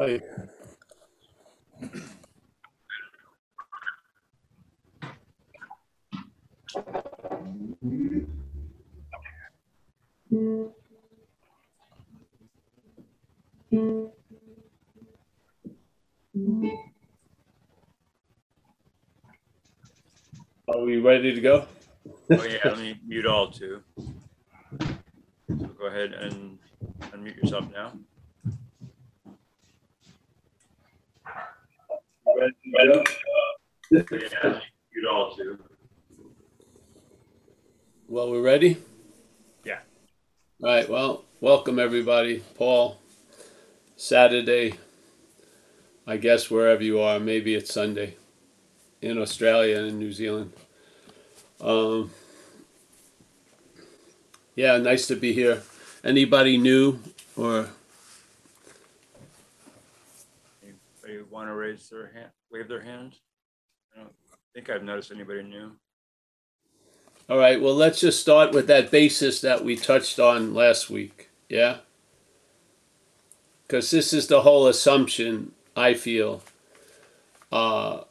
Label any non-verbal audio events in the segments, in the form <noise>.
Are we ready to go? Oh, yeah, let me mute all too. So go ahead and unmute yourself now. Yeah, mute all too. Well, we're ready? Yeah. All right, well, welcome everybody. Paul, Saturday, I guess wherever you are, maybe it's Sunday in Australia and New Zealand. Um, yeah, nice to be here. Anybody new or Anybody want to raise their hand, wave their hand? I don't think I've noticed anybody new. All right, well, let's just start with that basis that we touched on last week. Yeah? Because this is the whole assumption, I feel, uh,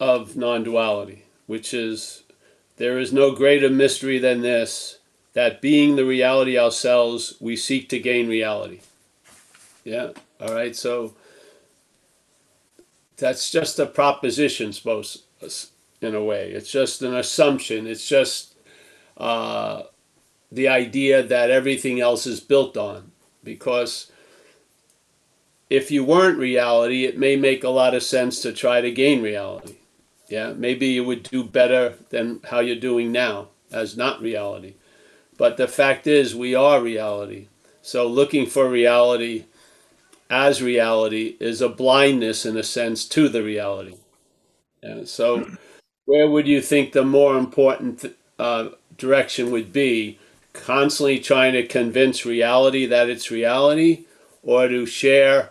of non duality, which is there is no greater mystery than this that being the reality ourselves, we seek to gain reality. Yeah? All right, so that's just a proposition, suppose in a way. It's just an assumption. It's just uh, the idea that everything else is built on. Because if you weren't reality, it may make a lot of sense to try to gain reality. Yeah, maybe you would do better than how you're doing now as not reality. But the fact is, we are reality. So looking for reality as reality is a blindness, in a sense, to the reality. Yeah, so where would you think the more important uh, direction would be? Constantly trying to convince reality that it's reality, or to share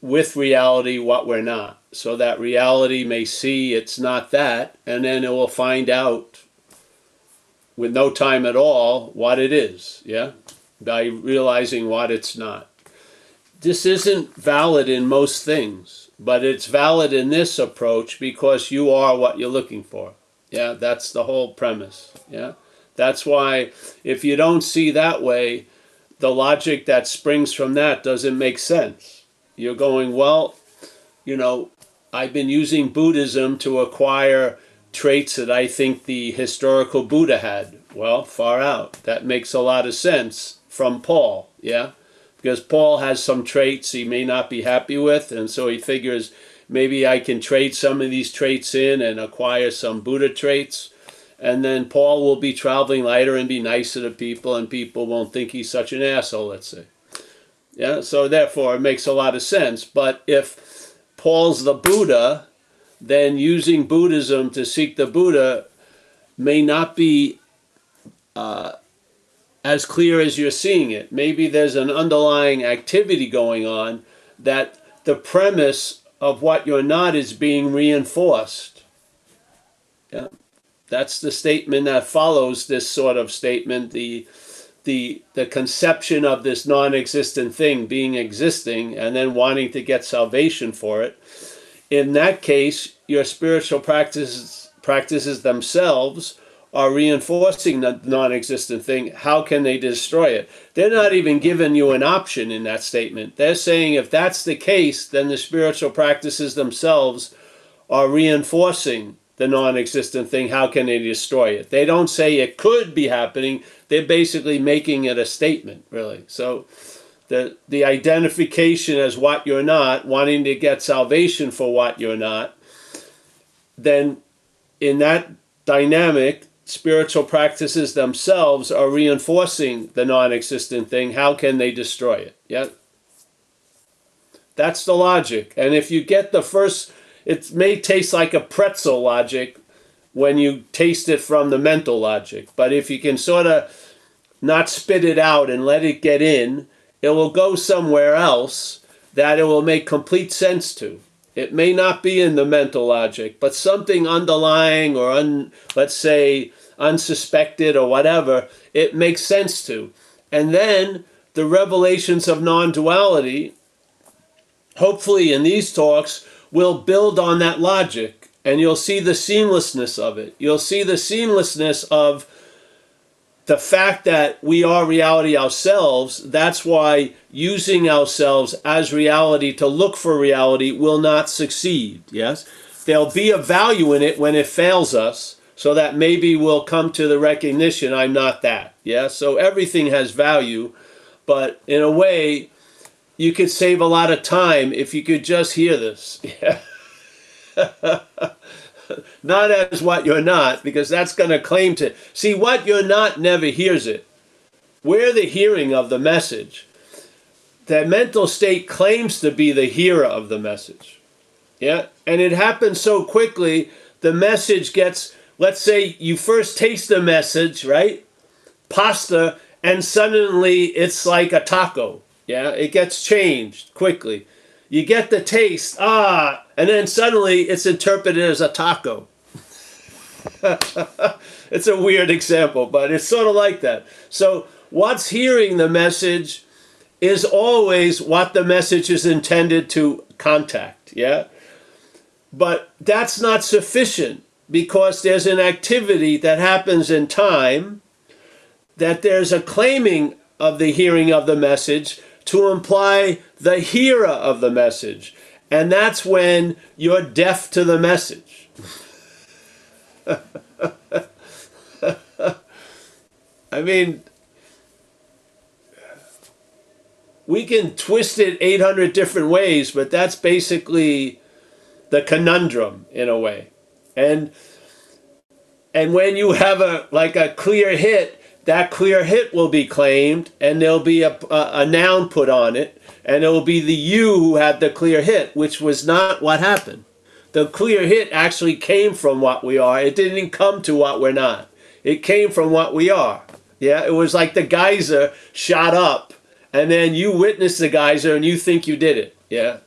with reality what we're not, so that reality may see it's not that, and then it will find out with no time at all what it is, yeah, by realizing what it's not. This isn't valid in most things but it's valid in this approach because you are what you're looking for. Yeah, that's the whole premise. Yeah, that's why if you don't see that way, the logic that springs from that doesn't make sense. You're going, well, you know, I've been using Buddhism to acquire traits that I think the historical Buddha had. Well, far out. That makes a lot of sense from Paul. Yeah because Paul has some traits he may not be happy with, and so he figures maybe I can trade some of these traits in and acquire some Buddha traits. And then Paul will be traveling lighter and be nicer to people, and people won't think he's such an asshole, let's say. Yeah, so therefore it makes a lot of sense. But if Paul's the Buddha, then using Buddhism to seek the Buddha may not be uh, as clear as you're seeing it. Maybe there's an underlying activity going on that the premise of what you're not is being reinforced. Yeah. That's the statement that follows this sort of statement, the the the conception of this non-existent thing being existing and then wanting to get salvation for it. In that case, your spiritual practices practices themselves are reinforcing the non existent thing, how can they destroy it? They're not even giving you an option in that statement. They're saying if that's the case, then the spiritual practices themselves are reinforcing the non existent thing. How can they destroy it? They don't say it could be happening, they're basically making it a statement, really. So the, the identification as what you're not, wanting to get salvation for what you're not, then in that dynamic, spiritual practices themselves are reinforcing the non existent thing, how can they destroy it? Yeah? That's the logic. And if you get the first, it may taste like a pretzel logic when you taste it from the mental logic. But if you can sort of not spit it out and let it get in, it will go somewhere else that it will make complete sense to. It may not be in the mental logic, but something underlying or, un, let's say, unsuspected or whatever, it makes sense to. And then the revelations of non duality, hopefully in these talks, will build on that logic and you'll see the seamlessness of it. You'll see the seamlessness of the fact that we are reality ourselves. That's why using ourselves as reality to look for reality will not succeed. Yes? There'll be a value in it when it fails us, so that maybe we'll come to the recognition I'm not that. Yeah? So everything has value, but in a way, you could save a lot of time if you could just hear this. Yeah. <laughs> not as what you're not, because that's going to claim to. See, what you're not never hears it. We're the hearing of the message. That mental state claims to be the hearer of the message. Yeah? And it happens so quickly, the message gets, let's say you first taste the message, right? Pasta, and suddenly it's like a taco. Yeah? It gets changed quickly. You get the taste, ah, and then suddenly it's interpreted as a taco. <laughs> it's a weird example, but it's sort of like that. So, what's hearing the message is always what the message is intended to contact, yeah? But that's not sufficient because there's an activity that happens in time that there's a claiming of the hearing of the message to imply the hearer of the message. And that's when you're deaf to the message. <laughs> I mean, we can twist it 800 different ways, but that's basically the conundrum in a way. And and when you have a like a clear hit, that clear hit will be claimed and there'll be a, a, a, noun put on it and it will be the you who had the clear hit which was not what happened. The clear hit actually came from what we are. It didn't come to what we're not. It came from what we are. Yeah it was like the geyser shot up and then you witnessed the geyser and you think you did it. Yeah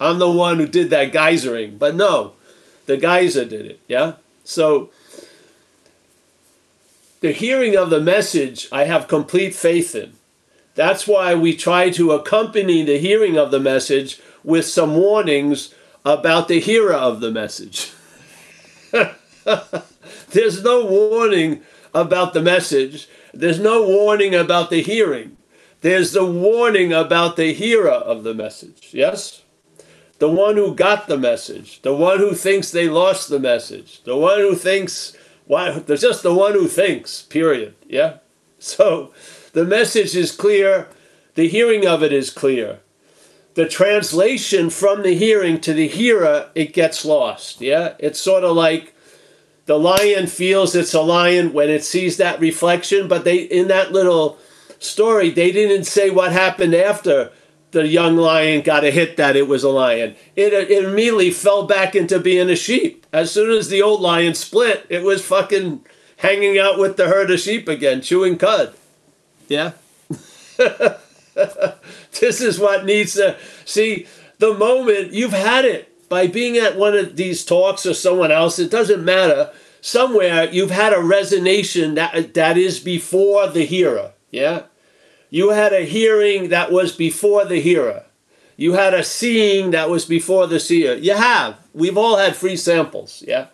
i'm the one who did that geysering but no the geyser did it yeah so the hearing of the message I have complete faith in. That's why we try to accompany the hearing of the message with some warnings about the hearer of the message. <laughs> There's no warning about the message. There's no warning about the hearing. There's the warning about the hearer of the message. Yes? The one who got the message. The one who thinks they lost the message. The one who thinks why, there's just the one who thinks, period. Yeah? <laughs> So the message is clear, the hearing of it is clear. The translation from the hearing to the hearer, it gets lost. Yeah? It's sort of like the lion feels it's a lion when it sees that reflection, but they in that little story, they didn't say what happened after the young lion got a hit that it was a lion. It, it immediately fell back into being a sheep. As soon as the old lion split, it was fucking hanging out with the herd of sheep again, chewing cud. Yeah? <laughs> this is what needs to see the moment you've had it by being at one of these talks or someone else, it doesn't matter. Somewhere you've had a resonation that that is before the hearer. Yeah? You had a hearing that was before the hearer. You had a seeing that was before the seer. You have. We've all had free samples, yeah?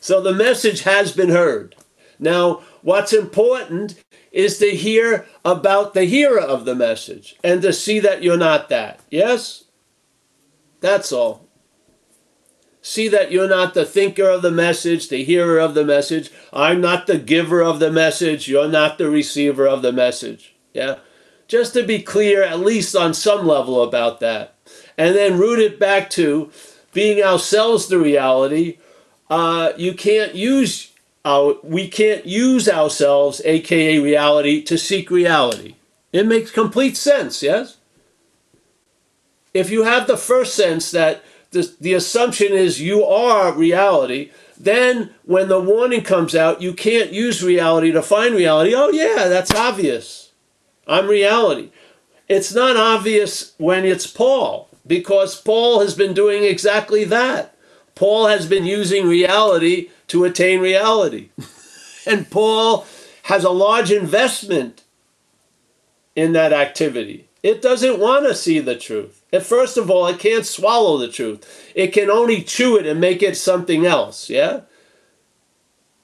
So the message has been heard. Now, what's important is to hear about the hearer of the message and to see that you're not that. Yes? That's all. See that you're not the thinker of the message, the hearer of the message. I'm not the giver of the message. You're not the receiver of the message. Yeah? Just to be clear, at least on some level, about that. And then root it back to being ourselves the reality. Uh, you can't use our, we can't use ourselves, aka reality, to seek reality. It makes complete sense, yes? If you have the first sense that the, the assumption is you are reality, then when the warning comes out, you can't use reality to find reality. Oh, yeah, that's obvious. I'm reality. It's not obvious when it's Paul, because Paul has been doing exactly that. Paul has been using reality to attain reality. <laughs> and Paul has a large investment in that activity. It doesn't want to see the truth. And first of all, it can't swallow the truth. It can only chew it and make it something else. Yeah?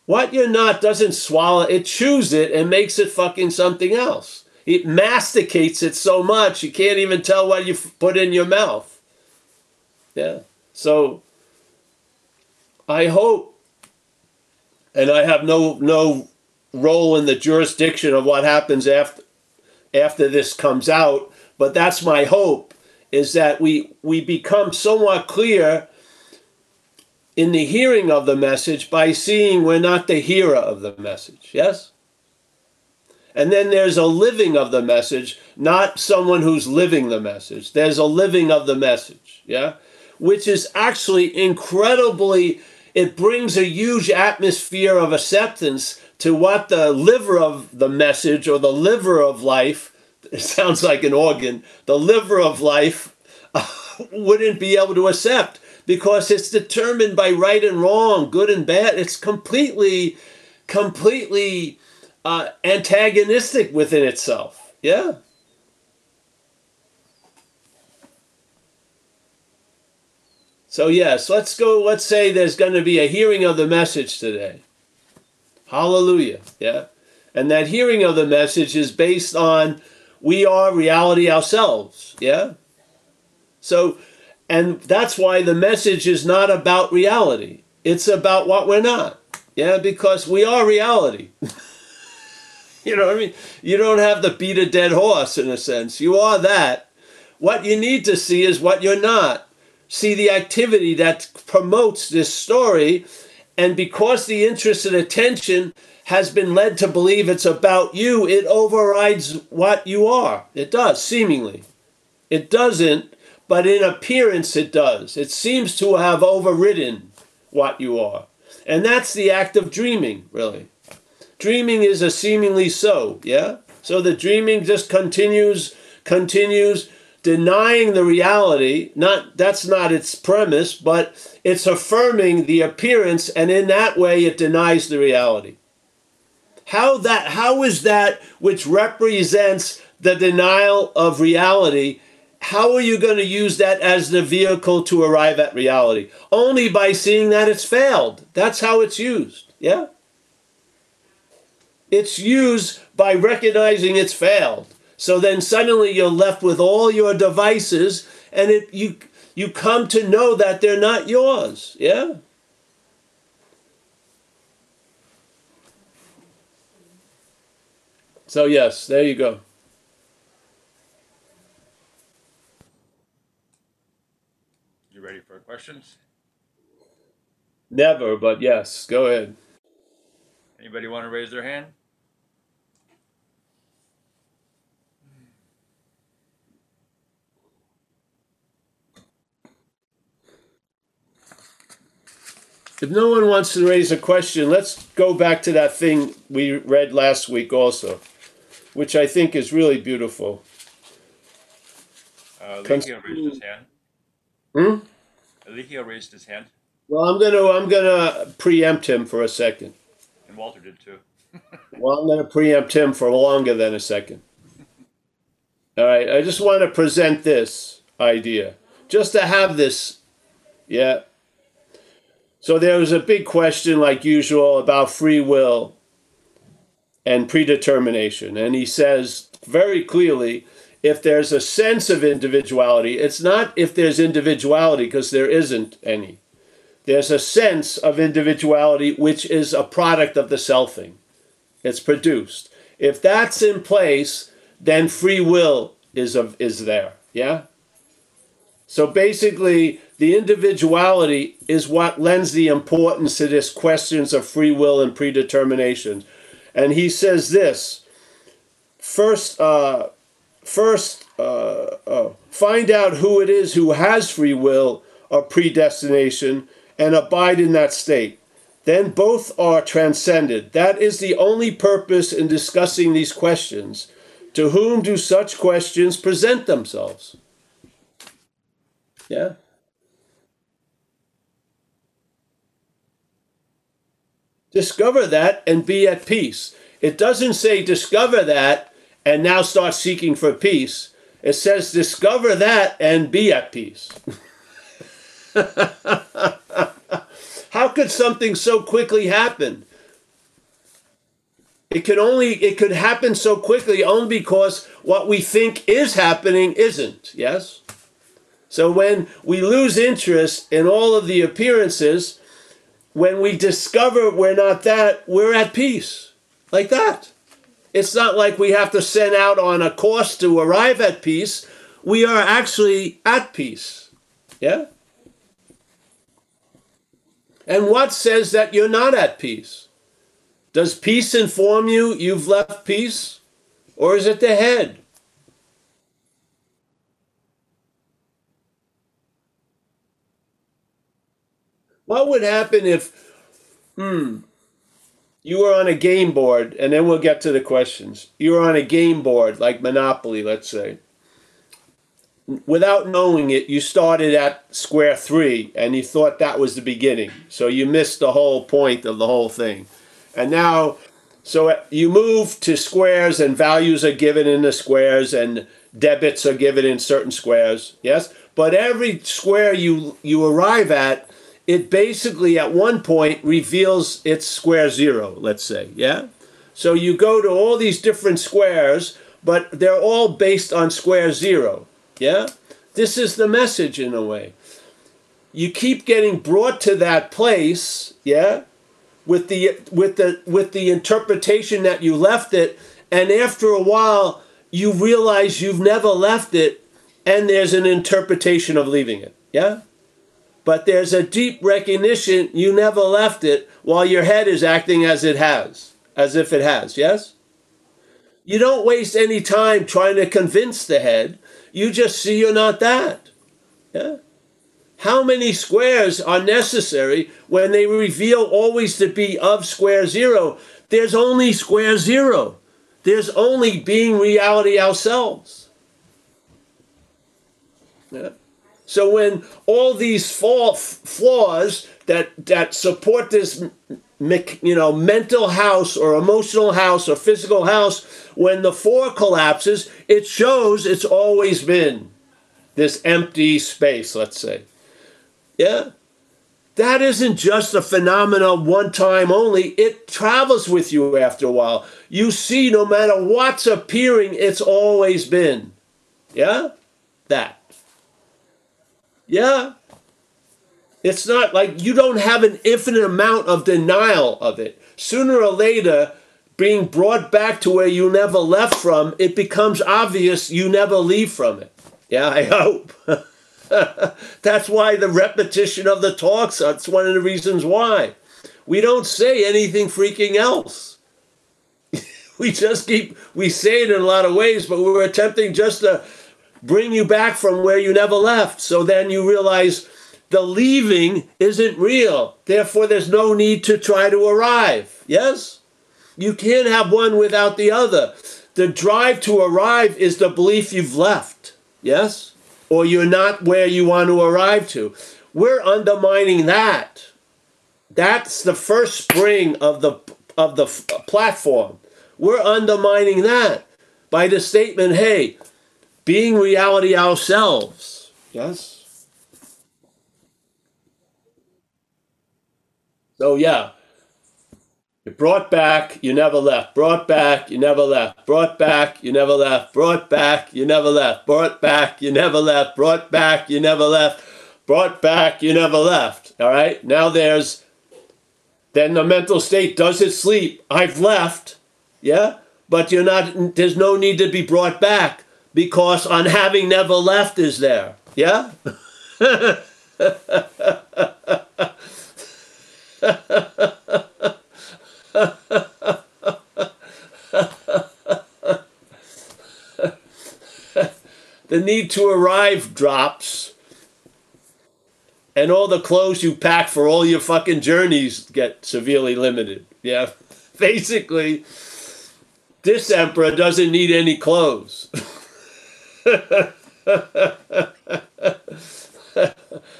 What you're not doesn't swallow, it chews it and makes it fucking something else. It masticates it so much you can't even tell what you put in your mouth. Yeah. So I hope, and I have no no role in the jurisdiction of what happens after after this comes out, but that's my hope is that we we become somewhat clear in the hearing of the message by seeing we're not the hearer of the message. Yes? And then there's a living of the message, not someone who's living the message. There's a living of the message. Yeah? Which is actually incredibly, it brings a huge atmosphere of acceptance to what the liver of the message or the liver of life, <laughs> it sounds like an organ, the liver of life <laughs> wouldn't be able to accept because it's determined by right and wrong, good and bad. It's completely, completely uh, antagonistic within itself. Yeah. So, yes, let's go. Let's say there's going to be a hearing of the message today. Hallelujah. Yeah. And that hearing of the message is based on we are reality ourselves. Yeah. So, and that's why the message is not about reality, it's about what we're not. Yeah, because we are reality. <laughs> <laughs> you know what I mean? You don't have to beat a dead horse in a sense. You are that. What you need to see is what you're not. See the activity that promotes this story, and because the interest and attention has been led to believe it's about you, it overrides what you are. It does, seemingly. It doesn't but in appearance it does. It seems to have overridden what you are. And that's the act of dreaming, really. Dreaming is a seemingly so, yeah? So the dreaming just continues, continues denying the reality. Not that's not its premise, but it's affirming the appearance, and in that way it denies the reality. How that how is that which represents the denial of reality how are you going to use that as the vehicle to arrive at reality? Only by seeing that it's failed. That's how it's used. Yeah? It's used by recognizing it's failed. So then suddenly you're left with all your devices and it you you come to know that they're not yours. Yeah? So yes, there you go. You ready for questions? Never, but yes, go ahead. Anybody want to raise their hand? If no one wants to raise a question, let's go back to that thing we read last week also, which I think is really beautiful. Uh, raised his hand. Hmm? Ezekiel raised his hand. Well, I'm gonna I'm gonna preempt him for a second. And Walter did too. <laughs> well, I'm gonna preempt him for longer than a second. All right, I just want to present this idea, just to have this, yeah. So there was a big question, like usual, about free will and predetermination, and he says very clearly if there's a sense of individuality, it's not if there's individuality, because there isn't any. There's a sense of individuality which is a product of the selfing. It's produced. If that's in place, then free will is of is there. Yeah? So basically, the individuality is what lends the importance to this questions of free will and predetermination. And he says this first uh, first uh, uh, find out who it is who has free will or predestination and abide in that state. Then both are transcended. That is the only purpose in discussing these questions. To whom do such questions present themselves? Yeah? Discover that and be at peace. It doesn't say discover that and now start seeking for peace. It says, discover that and be at peace. <laughs> How could something so quickly happen? It could only it could happen so quickly only because what we think is happening isn't. Yes. So when we lose interest in all of the appearances, when we discover we're not that, we're at peace. Like that. It's not like we have to send out on a course to arrive at peace. We are actually at peace. Yeah? And what says that you're not at peace? Does peace inform you you've left peace? Or is it the head? What would happen if, hmm, you were on a game board, and then we'll get to the questions. You were on a game board, like Monopoly, let's say. Without knowing it, you started at square three, and you thought that was the beginning. So you missed the whole point of the whole thing. And now, so you move to squares, and values are given in the squares, and debits are given in certain squares. Yes? But every square you, you arrive at, it basically at one point reveals its square zero, let's say, yeah? So you go to all these different squares, but they're all based on square zero, yeah? This is the message in a way. You keep getting brought to that place, yeah? With the with the with the interpretation that you left it, and after a while you realize you've never left it, and there's an interpretation of leaving it, yeah? But there's a deep recognition you never left it while your head is acting as it has, as if it has, yes? You don't waste any time trying to convince the head. You just see you're not that. Yeah? How many squares are necessary when they reveal always to be of square zero? There's only square zero. There's only being reality ourselves. Yeah? So when all these flaws that that support this you know mental house or emotional house or physical house when the four collapses it shows it's always been this empty space let's say. Yeah? That isn't just a phenomenon one time only. It travels with you after a while. You see no matter what's appearing it's always been. Yeah? That yeah. It's not like you don't have an infinite amount of denial of it. Sooner or later, being brought back to where you never left from, it becomes obvious you never leave from it. Yeah, I hope. <laughs> that's why the repetition of the talks, that's one of the reasons why. We don't say anything freaking else. <laughs> we just keep, we say it in a lot of ways, but we're attempting just to bring you back from where you never left. So then you realize the leaving isn't real. Therefore, there's no need to try to arrive. Yes? You can't have one without the other. The drive to arrive is the belief you've left. Yes? Or you're not where you want to arrive to. We're undermining that. That's the first spring of the of the platform. We're undermining that by the statement, hey, being reality ourselves. Yes? So, yeah. You brought back, you never left. Brought back, you never left. Brought back, you never left. Brought back, you never left. Brought back, you never left. Brought back, you never left. Brought back, you never left. All right? Now there's, then the mental state does it sleep. I've left. Yeah? But you're not, there's no need to be brought back because on having never left is there. Yeah? the need to arrive drops and all the clothes you pack for all your fucking journeys get severely limited. Yeah. <laughs> Basically, this emperor doesn't need any clothes. <laughs> <laughs>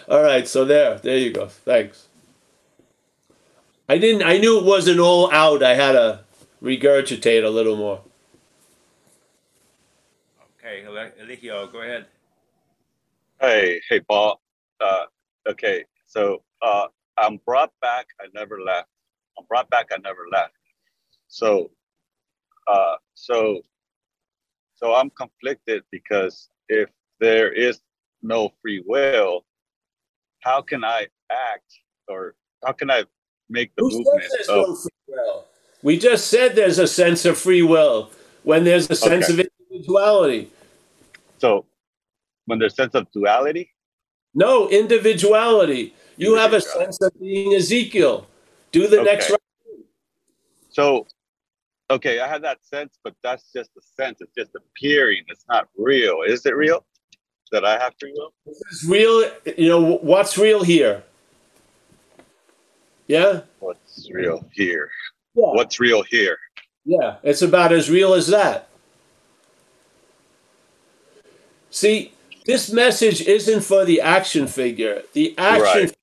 all right, so there, there you go. Thanks. I didn't. I knew it wasn't all out. I had to regurgitate a little more. Okay, Ele- Eligio, go ahead. Hey, hey, Paul. Uh, okay, so uh, I'm brought back. I never left. I'm brought back. I never left. So, uh, so, so I'm conflicted because if there is no free will, how can I act or how can I make the Who says movement there's of? no free will? We just said there's a sense of free will when there's a sense Okay. of individuality. So, when there's a sense of duality, No, individuality. You have a sense of being Ezekiel. Do the next Okay. right. So, okay, I have that sense, but that's just a sense. It's just appearing. It's not real. Is it real that I have free will? This is real. You know, what's real here? Yeah? What's real here? Yeah. What's real here? Yeah, it's about as real as that. See, this message isn't for the action figure. The action Right. figure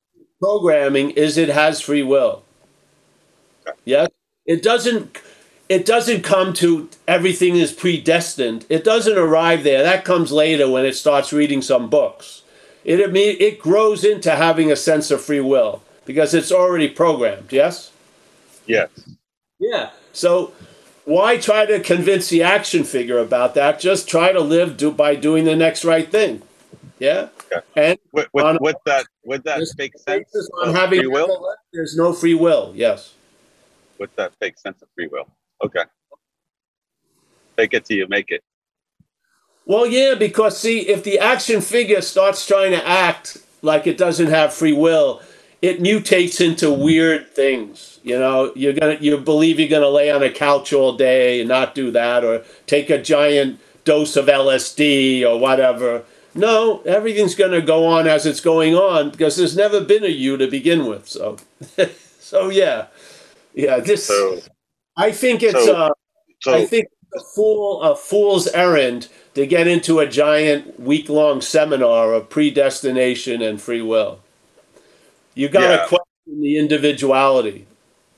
programming is it has free will. Okay. Yes? It doesn't it doesn't come to everything is predestined. It doesn't arrive there. That comes later when it starts reading some books. It it grows into having a sense of free will because it's already programmed, yes? Yes. Yeah. So why try to convince the action figure about that? Just try to live do, by doing the next right thing. Yeah. Okay. And With, with, On- with that with that this sense on having free will. there's no free will. Yes. With that fake sense of free will. Okay. Fake it till you make it. Well, yeah, because see, if the action figure starts trying to act like it doesn't have free will, it mutates into weird things. You know, you're gonna you believe you're gonna lay on a couch all day and not do that, or take a giant dose of LSD or whatever. No, everything's gonna go on as it's going on because there's never been a you to begin with. So, <laughs> so yeah, yeah. This So I think it's so- uh, so I think a fool a fool's errand to get into a giant week long seminar of predestination and free will. You got to Yeah. question the individuality.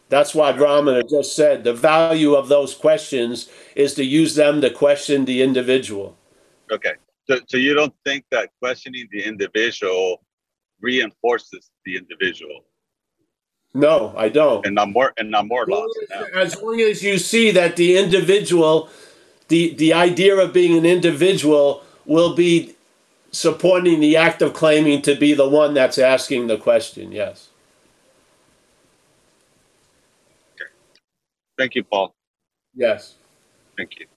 That's why Ramana just said. The value of those questions is to use them to question the individual. okay. So, so you don't think that questioning the individual reinforces the individual No, I don't. and I'm more and I'm more As long lost as, as long as you see that the individual, the the idea of being an individual will be supporting the act of claiming to be the one that's asking the question. Yes. Okay. Thank you, Paul. Yes. Thank you.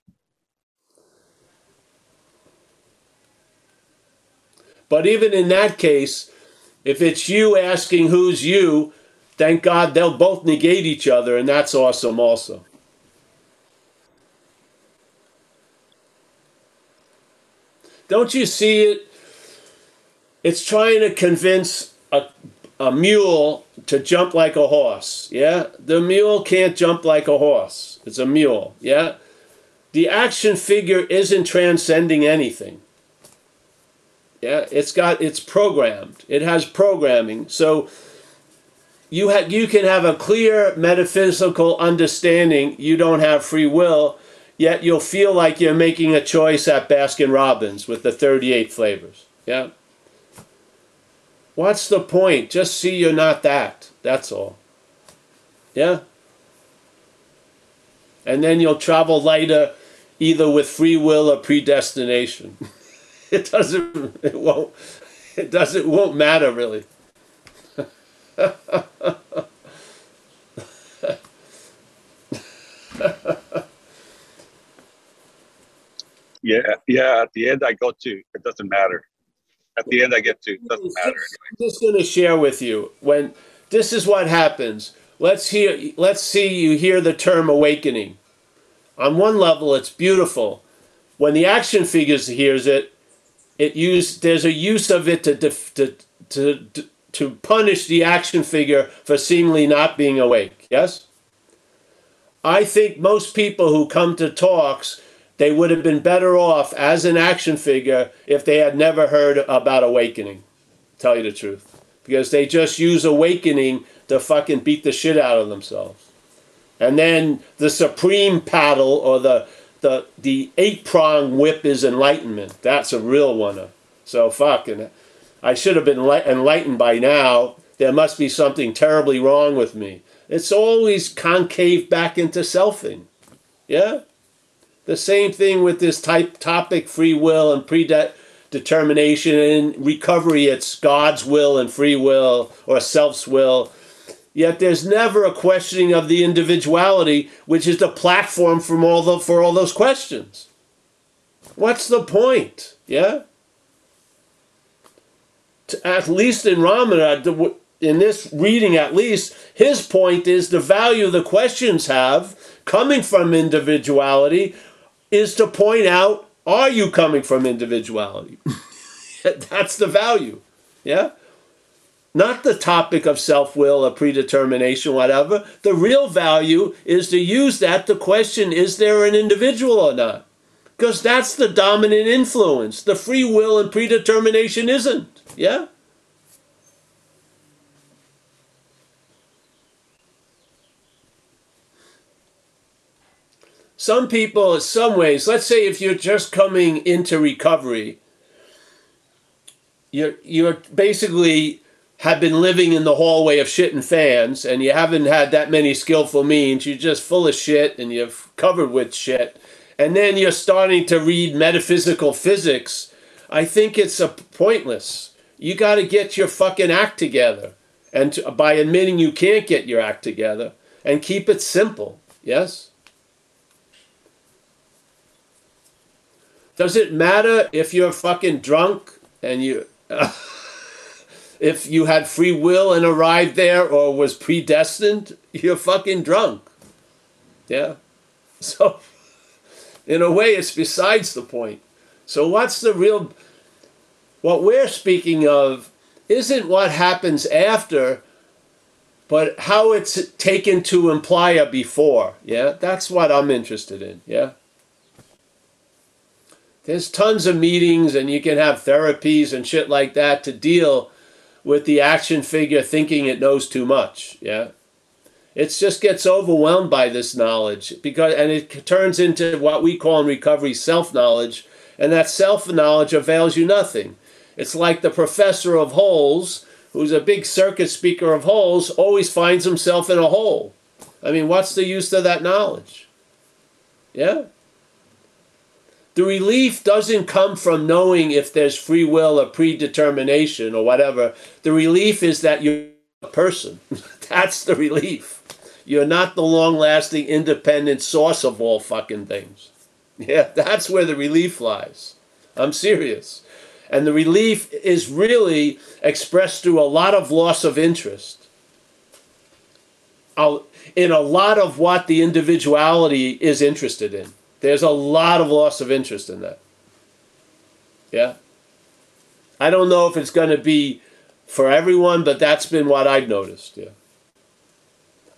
But even in that case, if it's you asking who's you, thank God they'll both negate each other, and that's awesome also. Don't you see it? It's trying to convince a, a mule to jump like a horse. Yeah? The mule can't jump like a horse. It's a mule. Yeah? The action figure isn't transcending anything. Yeah, it's got it's programmed. It has programming. So you ha- you can have a clear metaphysical understanding. You don't have free will, yet you'll feel like you're making a choice at Baskin Robbins with the 38 flavors. Yeah. What's the point? Just see you're not that. That's all. Yeah. And then you'll travel lighter either with free will or predestination. <laughs> it doesn't it won't it doesn't won't matter really Yeah, yeah. At the end, I go to. It doesn't matter. At the end, I get to. It doesn't matter anyway. I'm just going to share with you when this is what happens. Let's hear. Let's see you hear the term awakening. On one level, it's beautiful. When the action figures hears it, it use there's a use of it to def, to, to to punish the action figure for seemingly not being awake. Yes. I think most people who come to talks they would have been better off as an action figure if they had never heard about awakening. Tell you the truth. Because they just use awakening to fucking beat the shit out of themselves. And then the supreme paddle or the the the eight prong whip is enlightenment. That's a real one. So fucking, I should have been enlightened by now. There must be something terribly wrong with me. It's always concave back into selfing. Yeah? The same thing with this type topic free will and predetermination and recovery it's God's will and free will or self's will. Yet there's never a questioning of the individuality, which is the platform from all the, for all those questions. What's the point? Yeah? At least in Ramana, in this reading at least, his point is the value the questions have coming from individuality is to point out are you coming from individuality? <laughs> That's the value. Yeah? Not the topic of self will or predetermination, whatever. The real value is to use that to question is there an individual or not? Because that's the dominant influence. The free will and predetermination isn't. Yeah? some people, in some ways, let's say if you're just coming into recovery, you're you're basically have been living in the hallway of shit and fans, and you haven't had that many skillful means. You're just full of shit, and you're covered with shit, and then you're starting to read metaphysical physics. I think it's a pointless. You got to get your fucking act together, and to, by admitting you can't get your act together, and keep it simple. Yes. Does it matter if you're fucking drunk and you. <laughs> If you had free will and arrived there or was predestined, you're fucking drunk. Yeah? <laughs> So, in a way, it's besides the point. So, what's the real. What we're speaking of isn't what happens after, but how it's taken to imply a before. Yeah? That's what I'm interested in. Yeah? There's tons of meetings and you can have therapies and shit like that to deal with the action figure thinking it knows too much. Yeah. It just gets overwhelmed by this knowledge because and it turns into what we call in recovery self-knowledge, and that self-knowledge avails you nothing. It's like the professor of holes, who's a big circus speaker of holes, always finds himself in a hole. I mean, what's the use of that knowledge? Yeah? The relief doesn't come from knowing if there's free will or predetermination or whatever. The relief is that you're a person. <laughs> That's the relief. You're not the long lasting independent source of all fucking things. Yeah, <laughs> that's where the relief lies. I'm serious. And the relief is really expressed through a lot of loss of interest. In a lot of what the individuality is interested in. There's a lot of loss of interest in that. Yeah. I don't know if it's going to be for everyone, but that's been what I've noticed. Yeah.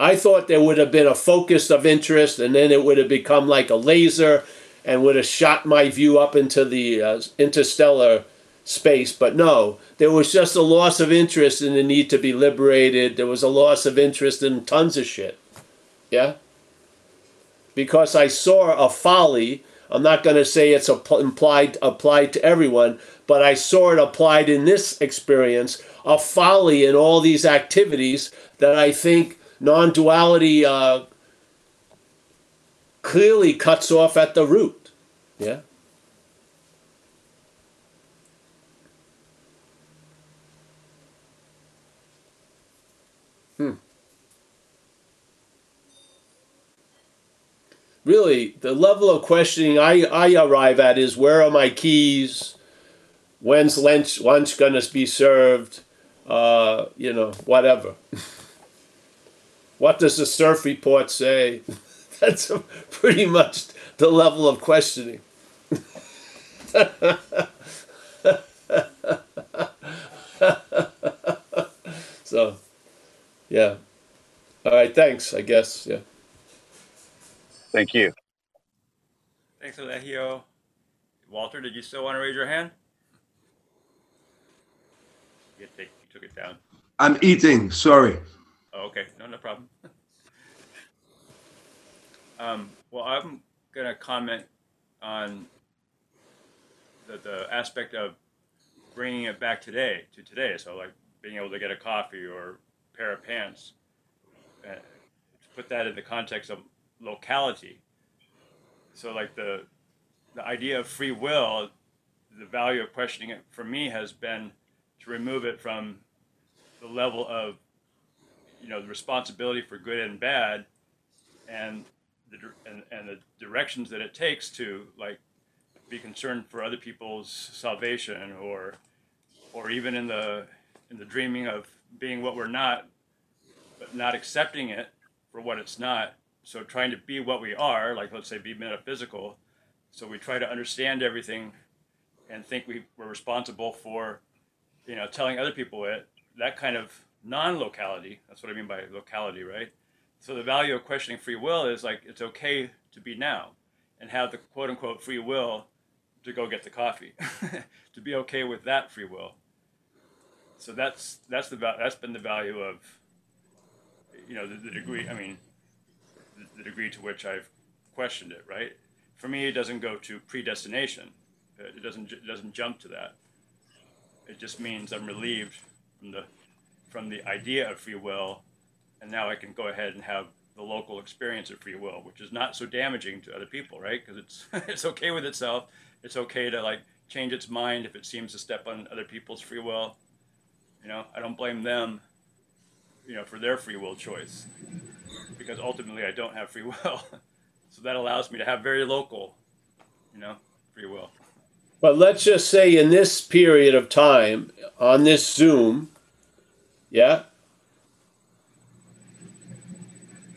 I thought there would have been a focus of interest, and then it would have become like a laser, and would have shot my view up into the uh, interstellar space. But no, there was just a loss of interest in the need to be liberated. There was a loss of interest in tons of shit. Yeah because I saw a folly. I'm not going to say it's implied applied to everyone, but I saw it applied in this experience a folly in all these activities that I think non-duality uh, clearly cuts off at the root. Yeah. Really the level of questioning I, I arrive at is where are my keys? When's lunch lunch gonna be served? Uh, you know, whatever. <laughs> what does the surf report say? <laughs> That's a, pretty much the level of questioning. <laughs> so, yeah. All right, thanks, I guess. Yeah. Thank you. Thanks, Alejio. Walter, did you still want to raise your hand? You, take, you took it down. I'm eating. Sorry. Oh, okay. No, no problem. <laughs> um, well, I'm going to comment on the, the aspect of bringing it back today to today. So like being able to get a coffee or a pair of pants. Uh, to put that in the context of locality. So like the the idea of free will, the value of questioning it for me has been to remove it from the level of you know the responsibility for good and bad and the and, and the directions that it takes to like be concerned for other people's salvation or or even in the in the dreaming of being what we're not but not accepting it for what it's not so trying to be what we are like let's say be metaphysical. So we try to understand everything and think we, we're responsible for you know telling other people it that kind of non-locality that's what i mean by locality right? So the value of questioning free will is like it's okay to be now and have the quote unquote free will to go get the coffee <laughs> to be okay with that free will. So that's that's the that's been the value of you know the, the degree i mean the, degree to which i've questioned it right? For me it doesn't go to predestination. It doesn't it doesn't jump to that. It just means i'm relieved from the from the idea of free will and now i can go ahead and have the local experience of free will which is not so damaging to other people right? Because it's <laughs> it's okay with itself. It's okay to like change its mind if it seems to step on other people's free will. You know i don't blame them you know for their free will choice. Because ultimately i don't have free <laughs> will. So that allows me to have very local you know free will. But let's just say in this period of time on this Zoom, yeah,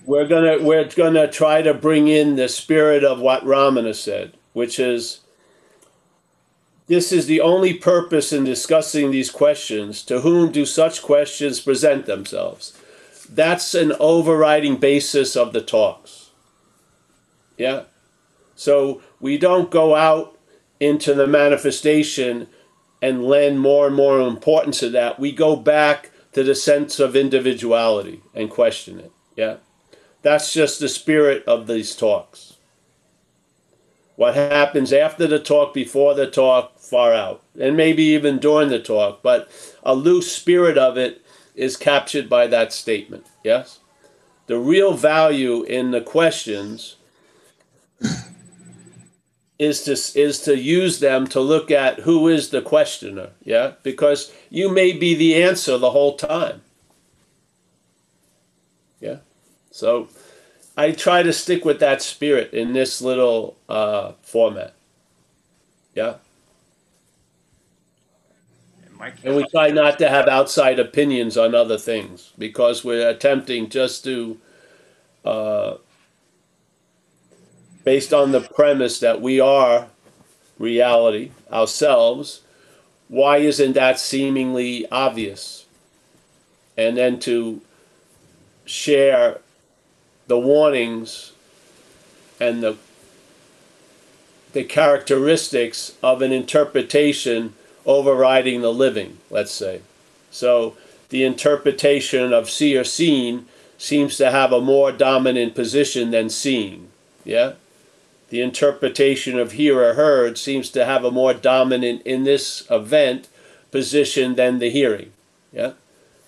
we're gonna we're gonna try to bring in the spirit of what Ramana said, which is this is the only purpose in discussing these questions. To whom do such questions present themselves? That's an overriding basis of the talks. Yeah. So we don't go out into the manifestation and lend more and more importance to that. We go back to the sense of individuality and question it. Yeah. That's just the spirit of these talks. What happens after the talk, before the talk, far out, and maybe even during the talk, but a loose spirit of it is captured by that statement. Yes? The real value in the questions <clears throat> is to is to use them to look at who is the questioner yeah because you may be the answer the whole time yeah so i try to stick with that spirit in this little uh, format yeah and we try not to have outside opinions on other things because we're attempting just to uh, based on the premise that we are reality ourselves, why isn't that seemingly obvious? And then to share the warnings and the the characteristics of an interpretation overriding the living, let's say. So the interpretation of see or seen seems to have a more dominant position than seeing. Yeah? the interpretation of hear or heard seems to have a more dominant in this event position than the hearing. Yeah,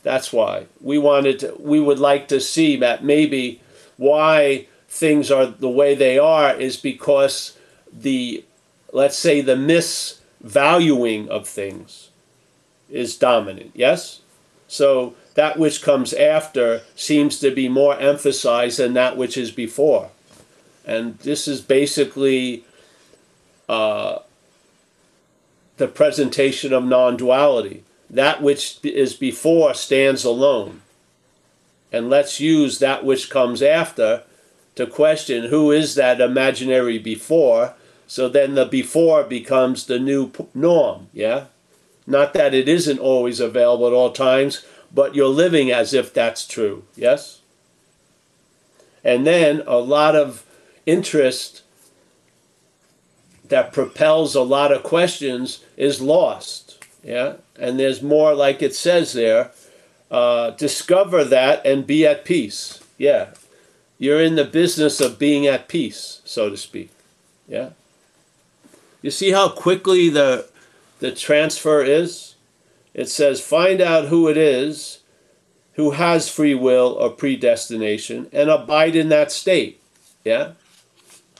that's why we wanted to, we would like to see that maybe why things are the way they are is because the let's say the misvaluing of things is dominant. Yes, so that which comes after seems to be more emphasized than that which is before and this is basically uh, the presentation of non-duality. That which is before stands alone, and let's use that which comes after to question who is that imaginary before. So then the before becomes the new norm. Yeah, not that it isn't always available at all times, but you're living as if that's true. Yes. And then a lot of interest that propels a lot of questions is lost. Yeah, and there's more, like it says there. Uh, discover that and be at peace. Yeah, you're in the business of being at peace, so to speak. Yeah, You see how quickly the the transfer is? It says find out who it is who has free will or predestination and abide in that state. Yeah?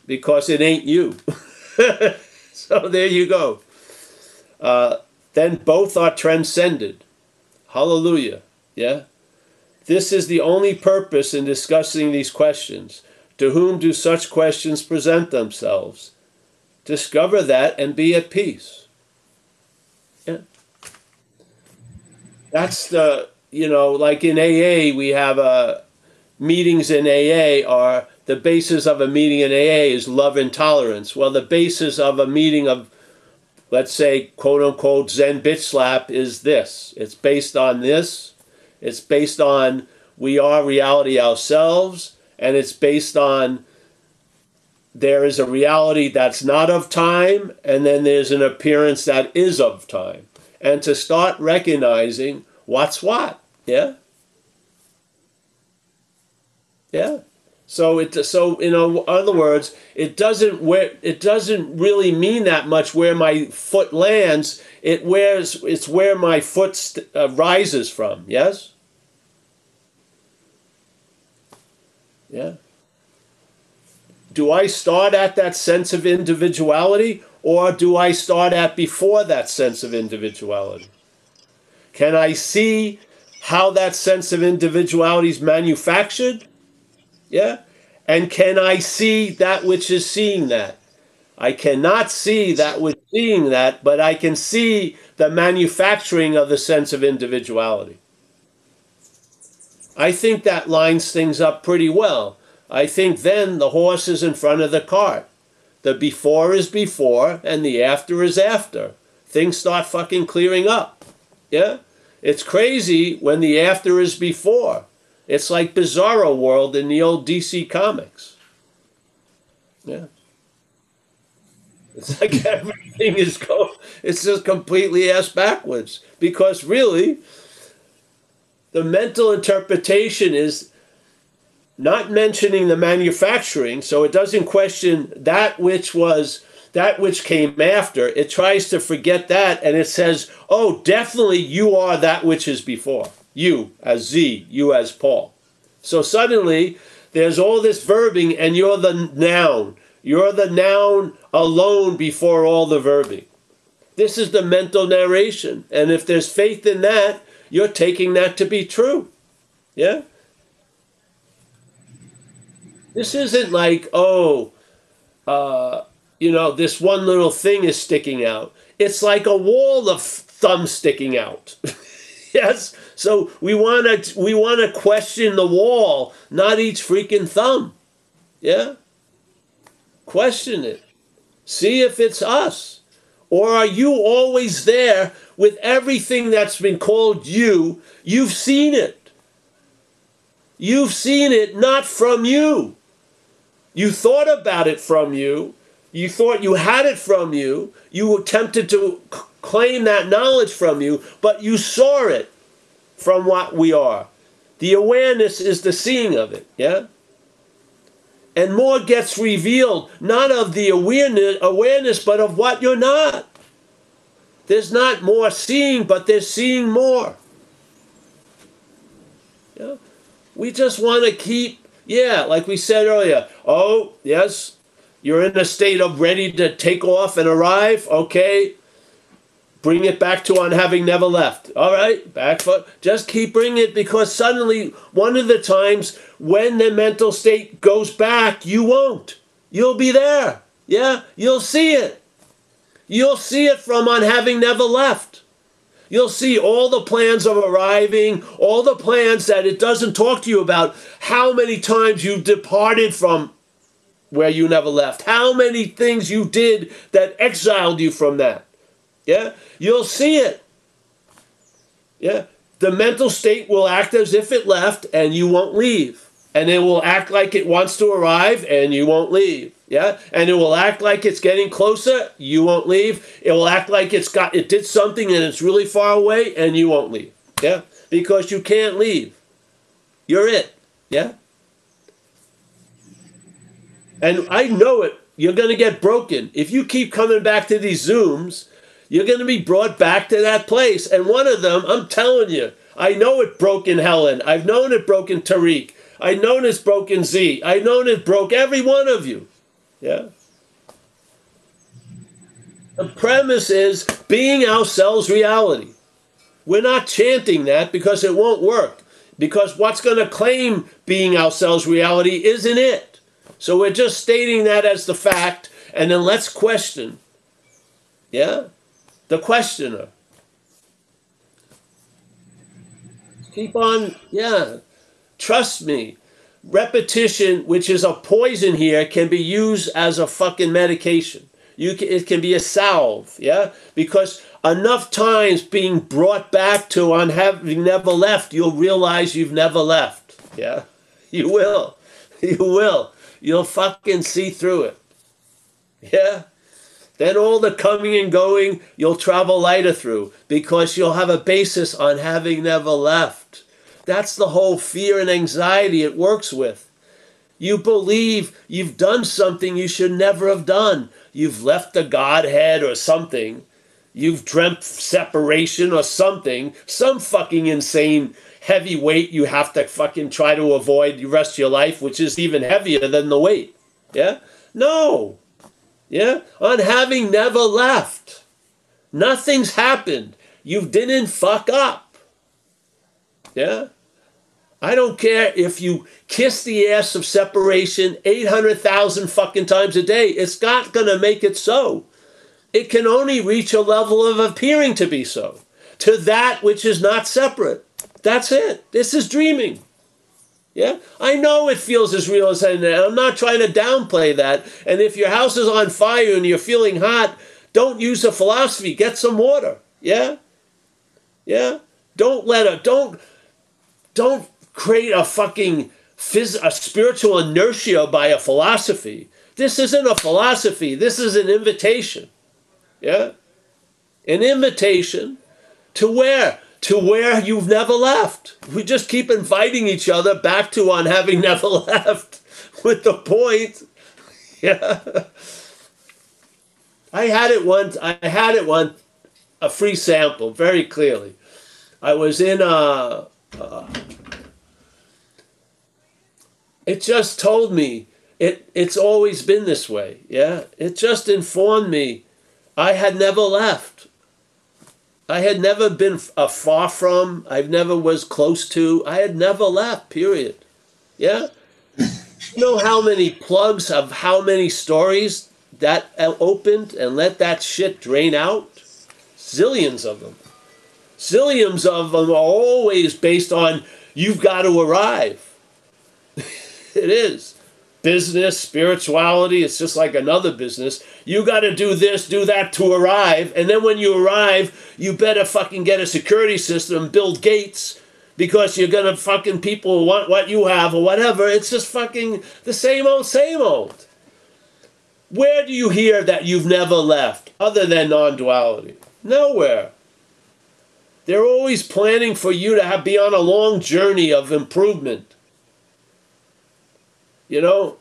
Because it ain't you. <laughs> so there you go. Uh, then both are transcended. Hallelujah. Yeah? This is the only purpose in discussing these questions. To whom do such questions present themselves? Discover that and be at peace. Yeah. That's the, you know, like in AA, we have uh, meetings in AA are the basis of a meeting in AA is love and tolerance. Well, the basis of a meeting of, let's say, quote unquote, Zen bitch slap is this. It's based on this. It's based on we are reality ourselves, and it's based on there is a reality that's not of time, and then there's an appearance that is of time. And to start recognizing what's what. Yeah? Yeah. So it so in other words, it doesn't where it doesn't really mean that much where my foot lands. It wears it's where my foot st- uh, rises from. Yes. Yeah. Do I start at that sense of individuality, or do I start at before that sense of individuality? Can I see how that sense of individuality is manufactured? Yeah? And can I see that which is seeing that? I cannot see that which seeing that, but I can see the manufacturing of the sense of individuality. I think that lines things up pretty well. I think then the horse is in front of the cart. The before is before and the after is after. Things start fucking clearing up. Yeah? It's crazy when the after is before. It's like Bizarro World in the old DC comics. Yeah. It's like <laughs> everything is go it's just completely ass backwards. Because really, the mental interpretation is not mentioning the manufacturing, so it doesn't question that which was that which came after, it tries to forget that and it says, oh, definitely you are that which is before. You as Z, you as Paul. So suddenly there's all this verbing and you're the noun. You're the noun alone before all the verbing. This is the mental narration. And if there's faith in that, you're taking that to be true. Yeah? This isn't like, oh, uh, you know, this one little thing is sticking out. It's like a wall of thumb sticking out. <laughs> yes. So we want to we want to question the wall, not each freaking thumb. Yeah? Question it. See if it's us. Or are you always there with everything that's been called you? You've seen it. You've seen it not from you. You thought about it from you, you thought you had it from you. You attempted to c- claim that knowledge from you, but you saw it from what we are. The awareness is the seeing of it, yeah? And more gets revealed, not of the awareness, awareness, but of what you're not. There's not more seeing, but there's seeing more. Yeah? We just want to keep, yeah, like we said earlier. Oh, yes, you're in a state of ready to take off and arrive. Okay. Bring it back to on having never left. All right, back foot. Just keep bringing it because suddenly, one of the times when the mental state goes back, you won't. You'll be there. Yeah, you'll see it. You'll see it from on having never left. You'll see all the plans of arriving, all the plans that it doesn't talk to you about, how many times you've departed from where you never left. How many things you did that exiled you from that. Yeah? You'll see it. Yeah? The mental state will act as if it left and you won't leave. And it will act like it wants to arrive and you won't leave. Yeah? And it will act like it's getting closer, you won't leave. It will act like it's got it did something and it's really far away and you won't leave. Yeah? Because you can't leave. You're it. Yeah? And I know it. you're going to get broken. If you keep coming back to these Zooms, you're going to be brought back to that place. And one of them, I'm telling you, I know it broke in Helen. I've known it broke in Tariq. I've known it's broken Z. I've known it broke every one of you. Yeah. The premise is being ourselves reality. We're not chanting that because it won't work. Because what's going to claim being ourselves reality isn't it. So we're just stating that as the fact, and then let's question. Yeah? The questioner. Keep on, yeah. Trust me. Repetition, which is a poison here, can be used as a fucking medication. You can, it can be a salve, yeah? Because enough times being brought back to on having never left, you'll realize you've never left. Yeah? You will. <laughs> You will. You'll fucking see through it. Yeah? Then all the coming and going, you'll travel lighter through because you'll have a basis on having never left. That's the whole fear and anxiety it works with. You believe you've done something you should never have done. You've left the Godhead or something. You've dreamt separation or something. Some fucking insane heavy weight you have to fucking try to avoid the rest of your life, which is even heavier than the weight. Yeah? No. Yeah? On having never left. Nothing's happened. You didn't fuck up. Yeah? I don't care if you kiss the ass of separation 800,000 fucking times a day. It's not going to make it so. It can only reach a level of appearing to be so. To that which is not separate. That's it. This is dreaming. Yeah? I know it feels as real as anything. I'm not trying to downplay that. And if your house is on fire and you're feeling hot, don't use a philosophy. Get some water. Yeah? Yeah? Don't let a don't, don't create a fucking phys- a spiritual inertia by a philosophy. This isn't a philosophy. This is an invitation. Yeah? An invitation to where? To where you've never left. We just keep inviting each other back to on having <laughs> never left with the point. <laughs> Yeah. I had it once. I had it once, a free sample, very clearly. I was in a, uh, it just told me it it's always been this way yeah it just informed me i had never left i had never been a uh, far from I've never was close to i had never left period. Yeah? You know how many plugs of how many stories that uh, opened and let that shit drain out? Zillions of them. Zillions of them are always based on you've got to arrive. <laughs> It is. Business, spirituality, it's just like another business. You got to do this, do that to arrive. And then when you arrive, you better fucking get a security system, build gates, because you're going to fucking people want what you have or whatever. It's just fucking the same old, same old. Where do you hear that you've never left other than non duality? Nowhere. They're always planning for you to have, be on a long journey of improvement. You know?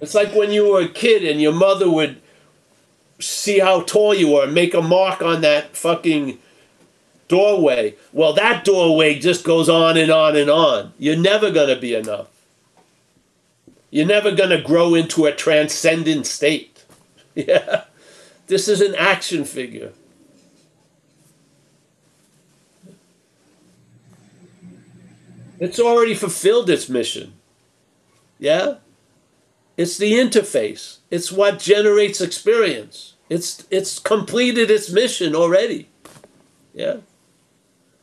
It's like when you were a kid and your mother would see how tall you were and make a mark on that fucking doorway. Well, that doorway just goes on and on and on. You're never going to be enough. You're never going to grow into a transcendent state. <laughs> Yeah. This is an action figure. It's already fulfilled its mission. Yeah? It's the interface. It's what generates experience. It's it's completed its mission already. Yeah?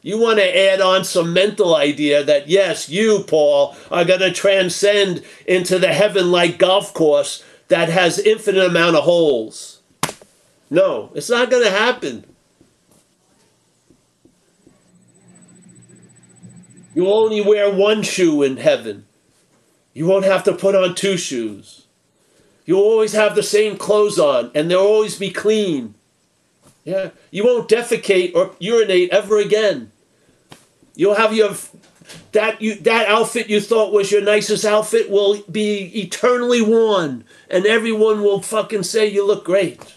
You want to add on some mental idea that yes, you, Paul, are going to transcend into the heaven-like golf course that has infinite amount of holes. No, it's not going to happen. You only wear one shoe in heaven. You won't have to put on two shoes. You'll always have the same clothes on, and they'll always be clean. Yeah, you won't defecate or urinate ever again. You'll have your that you that outfit you thought was your nicest outfit will be eternally worn and everyone will fucking say you look great.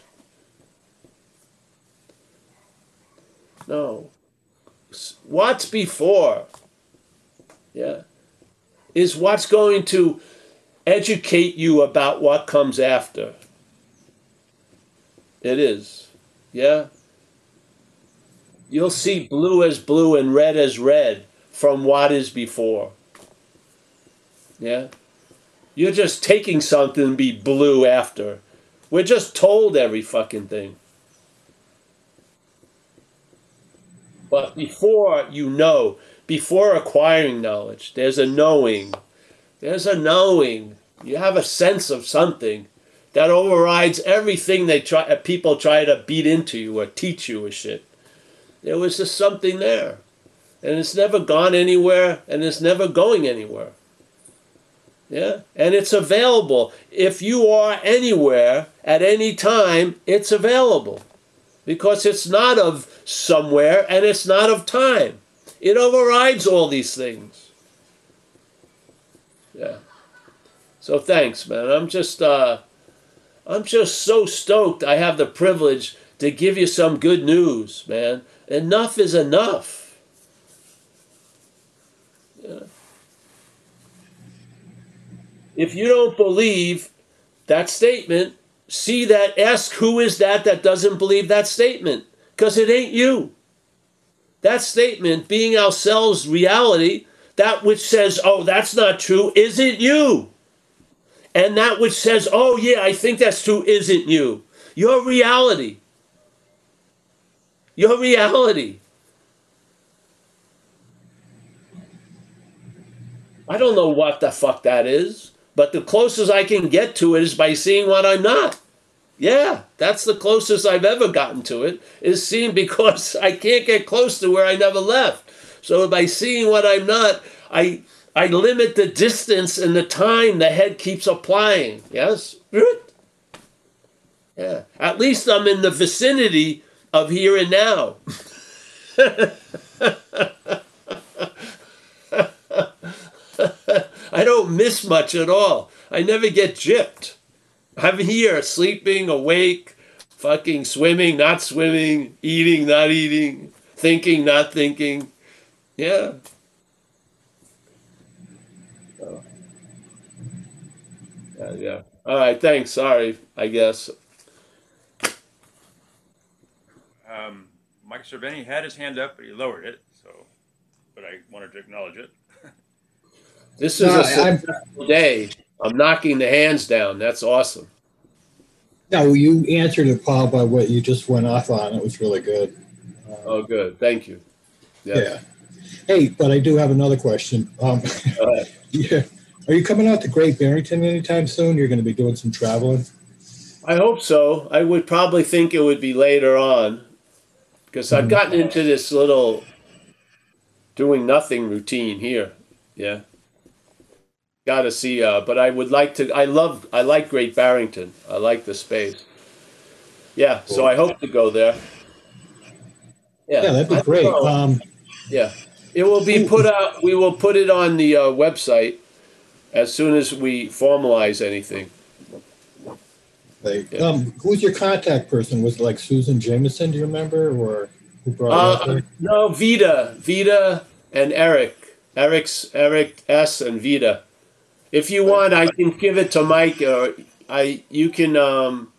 No. What's before? Yeah. Is what's going to educate you about what comes after. It is. Yeah. You'll see blue as blue and red as red from what is before. Yeah? You're just taking something and be blue after. We're just told every fucking thing. But before you know, before acquiring knowledge, there's a knowing. There's a knowing. You have a sense of something that overrides everything they try uh, people try to beat into you or teach you or shit. There was just something there. And it's never gone anywhere and it's never going anywhere. Yeah? And it's available. If you are anywhere at any time, it's available. Because it's not of somewhere and it's not of time. It overrides all these things. Yeah. So thanks, man. I'm just uh I'm just so stoked I have the privilege to give you some good news, man. Enough is enough. Yeah. If you don't believe that statement, see that, ask who is that that doesn't believe that statement. Because it ain't you. That statement, being ourselves reality, that which says, oh, that's not true, isn't you. And that which says, oh, yeah, I think that's true, isn't you. Your reality. Your reality. I don't know what the fuck that is, but the closest I can get to it is by seeing what I'm not. Yeah, that's the closest I've ever gotten to it, is seeing <laughs> because I can't get close to where I never left. So by seeing what I'm not, I I limit the distance and the time the head keeps applying. Yes? Yeah. At least I'm in the vicinity of here and now. <laughs> I don't miss much at all. I never get gypped. I'm here, sleeping, awake, fucking swimming, not swimming, eating, not eating, thinking, not thinking. Yeah. So, yeah, yeah. All right, thanks. Sorry, I guess. Um, Mike Cervini had his hand up, but he lowered it. So, but I wanted to acknowledge it. <laughs> This is No, a I- I'm- successful day. I'm knocking the hands down. That's awesome. No, you answered it, Paul, by what you just went off on. It was really good. Uh, Oh, good. Thank you. Yeah. yeah. Hey, but I do have another question. Um, right. <laughs> yeah. Are you coming out to Great Barrington anytime soon? You're going to be doing some traveling. I hope so. I would probably think it would be later on because I've gotten into this little doing nothing routine here. Yeah. Got to see, uh, but I would like to. I love. I like Great Barrington. I like the space. Yeah, so I hope to go there. Yeah, Yeah, that'd be great. Um, Yeah, it will be put out. We will put it on the uh, website as soon as we formalize anything. they, Yeah. um, who's your contact person? Was it like Susan Jameson? Do you remember, or who brought Uh, no, Vita, Vita, and Eric, Eric's Eric S. and Vita. If you want, I can give it to Mike, or I you can um,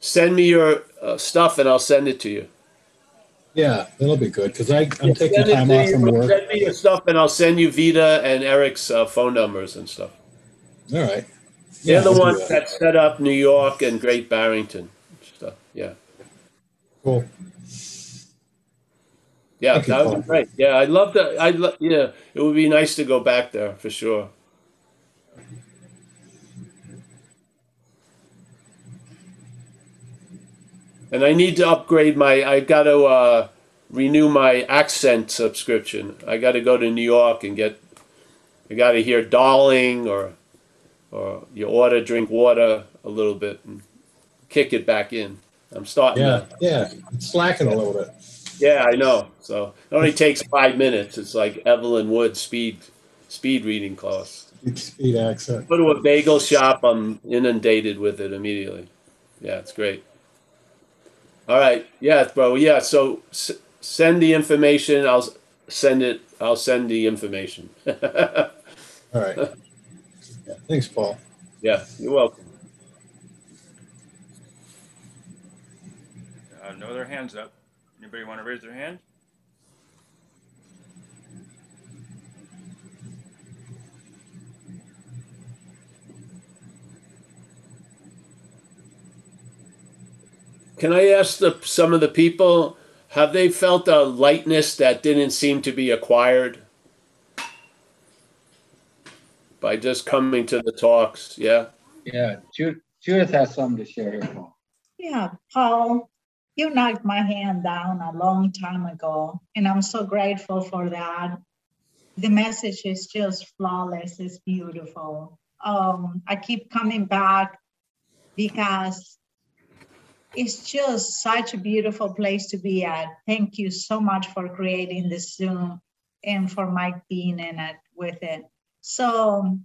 send me your uh, stuff and I'll send it to you. Yeah, that'll be good because I'm Yeah, taking time off from work. Send me your stuff and I'll send you Vita and Eric's uh, phone numbers and stuff. All right. They're Yeah, the I'll ones that. that set up New York and Great Barrington stuff. Yeah. Cool. Yeah, Thank that would be great. Yeah, I'd love to. I'd lo- yeah, it would be nice to go back there for sure. And I need to upgrade my. I got to uh, renew my accent subscription. I got to go to New York and get. I got to hear "darling" or, or you ought to drink water a little bit and kick it back in. I'm starting. Yeah, to- yeah. It's slacking a little bit. Yeah, I know. So it only takes five minutes. It's like Evelyn Wood speed speed reading class. Speed accent. Go to a bagel shop. I'm inundated with it immediately. Yeah, it's great. All right. Yeah, bro. Yeah. So s- send the information. I'll s- send it. I'll send the information. <laughs> All right. Yeah, Thanks, Paul. yeah, you're welcome. Uh, no other hands up. Anybody want to raise their hand? Can I ask the, some of the people, have they felt a lightness that didn't seem to be acquired? By just coming to the talks, yeah? Yeah, Ju- Judith has something to share here. Paul. Yeah, Paul, you knocked my hand down a long time ago, and I'm so grateful for that. The message is just flawless, it's beautiful. Um, I keep coming back because it's just such a beautiful place to be at. Thank you so much for creating this Zoom and for Mike being in it with it. So,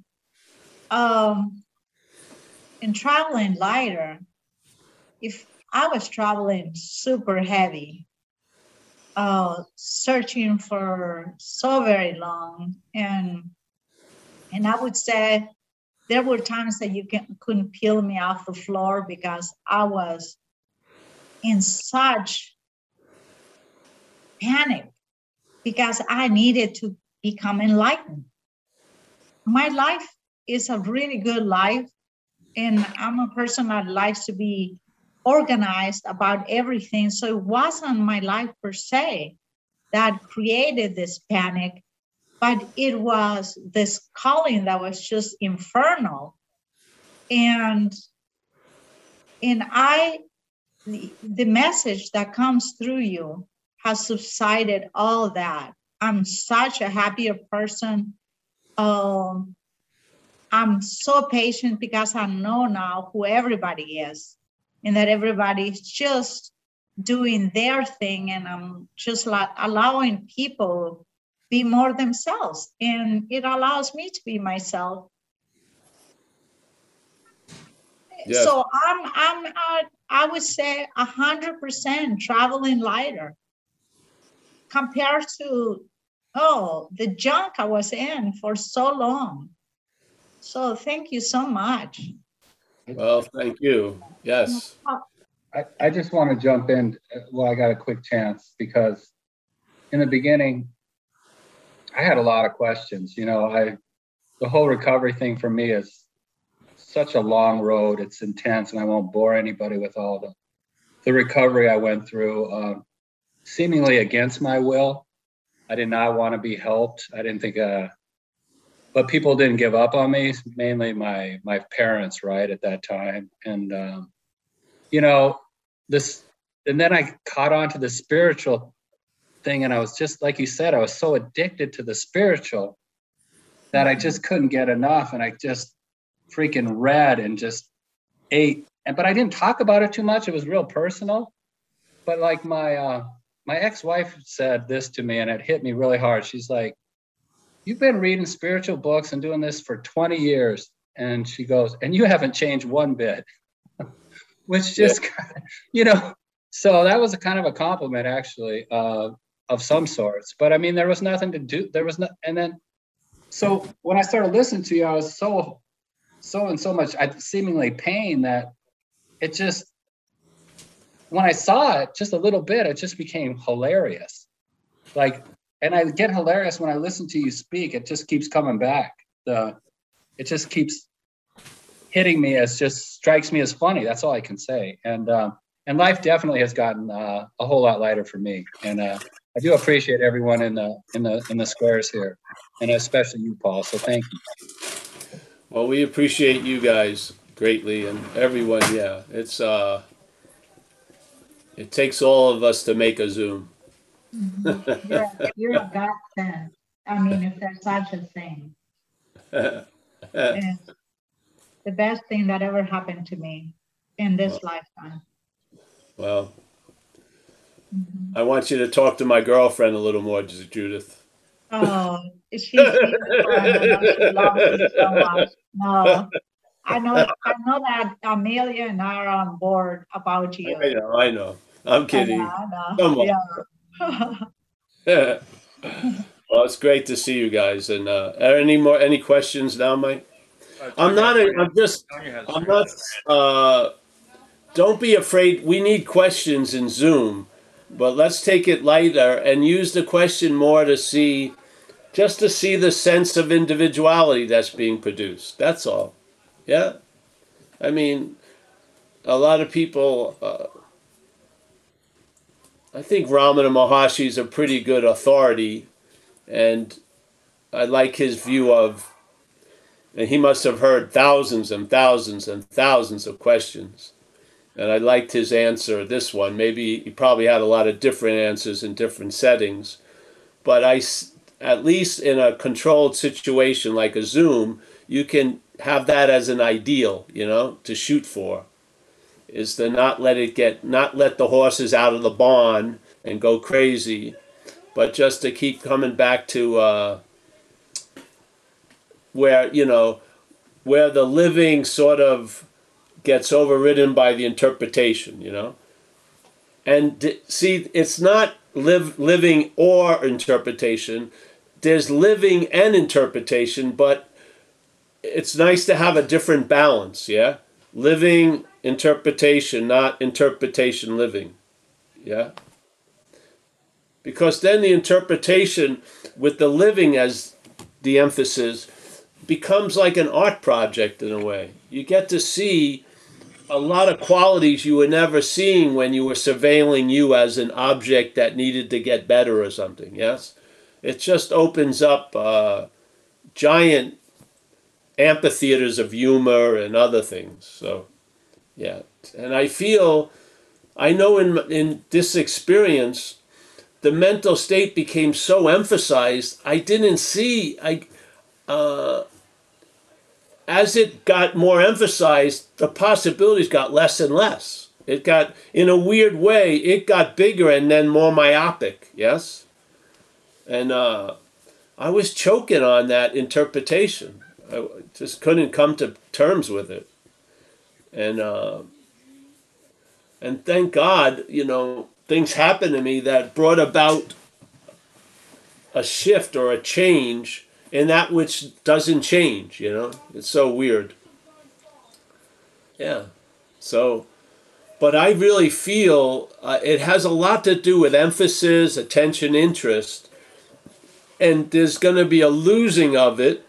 um, in traveling lighter, if I was traveling super heavy, uh, searching for so very long, and and I would say there were times that you can, couldn't peel me off the floor because I was in such panic because I needed to become enlightened. My life is a really good life, and I'm a person that likes to be organized about everything. So it wasn't my life per se that created this panic, but it was this calling that was just infernal. And and I the, the message that comes through you has subsided all that. I'm such a happier person. Um, I'm so patient because I know now who everybody is and that everybody's just doing their thing and i'm just like allowing people be more themselves and it allows me to be myself Yes. so i'm i'm uh, i would say a hundred percent traveling lighter compared to oh the junk i was in for so long so thank you so much Well, thank you. Yes. I, I just want to jump in while I got a quick chance because in the beginning, I had a lot of questions. You know, I the whole recovery thing for me is such a long road. It's intense, and I won't bore anybody with all the the recovery I went through, um, seemingly against my will. I did not want to be helped. I didn't think, uh, but people didn't give up on me. Mainly my my parents, right at that time, and um, you know this. And then I caught on to the spiritual thing, and I was just like you said, I was so addicted to the spiritual that I just couldn't get enough, and I just freaking read and just ate. And but I didn't talk about it too much. It was real personal. But like my uh, my ex-wife said this to me, and it hit me really hard. She's like, "You've been reading spiritual books and doing this for 20 years," and she goes, "And you haven't changed one bit," <laughs> which just, you know. So that was a kind of a compliment, actually, uh, of some sorts. But I mean, there was nothing to do. There was no, and then, so when I started listening to you, I was so, so and so much seemingly pain that it just when I saw it just a little bit, it just became hilarious. Like, and I get hilarious when I listen to you speak. It just keeps coming back. The, it just keeps hitting me as just strikes me as funny. That's all I can say. And um, and life definitely has gotten uh, a whole lot lighter for me. And uh, I do appreciate everyone in the in the in the squares here, and especially you, Paul. So thank you. Well, we appreciate you guys greatly and everyone. Yeah, it's uh, it takes all of us to make a Zoom. You're, you're a godsend. I mean, if there's such a thing. The best thing that ever happened to me in this lifetime. well, Mhm. I want you to talk to my girlfriend a little more, Judith. Oh, she's. I she loves me so much. No, I know, I know that Amelia and I are on board about you. I know, I know. I'm I kidding. know, I know. Come on. Yeah. <laughs> well, it's great to see you guys. And uh, are any more any questions now, Mike? Uh, I'm not. A, I'm just. I'm not. Uh, don't be afraid. We need questions in Zoom, but let's take it lighter and use the question more to see, just to see the sense of individuality that's being produced. That's all. Yeah. I mean, a lot of people. Uh, I think Ramana Maharshi is a pretty good authority, and I like his view of and he must have heard thousands and thousands and thousands of questions. And I liked his answer, this one. Maybe he probably had a lot of different answers in different settings. But I, at least in a controlled situation like a Zoom, you can have that as an ideal, you know, to shoot for. Is to not let it get, not let the horses out of the barn and go crazy, but just to keep coming back to, uh, where you know where the living sort of gets overridden by the interpretation you know? And d- see it's not live living or interpretation. There's living and interpretation but it's nice to have a different balance yeah? Living interpretation not interpretation living yeah? Because then the interpretation with the living as the emphasis becomes like an art project in a way. You get to see a lot of qualities you were never seeing when you were surveilling you as an object that needed to get better or something. Yes, it just opens up uh, giant amphitheaters of humor and other things. So, yeah, and I feel, I know in in this experience, the mental state became so emphasized. I didn't see I. Uh, as it got more emphasized, the possibilities got less and less. It got, in a weird way, it got bigger and then more myopic, yes? And uh, I was choking on that interpretation. I just couldn't come to terms with it. And, uh, and thank God, you know, things happened to me that brought about a shift or a change in that which doesn't change, you know? It's so weird. Yeah. So, but I really feel uh, it has a lot to do with emphasis, attention, interest. And there's going to be a losing of it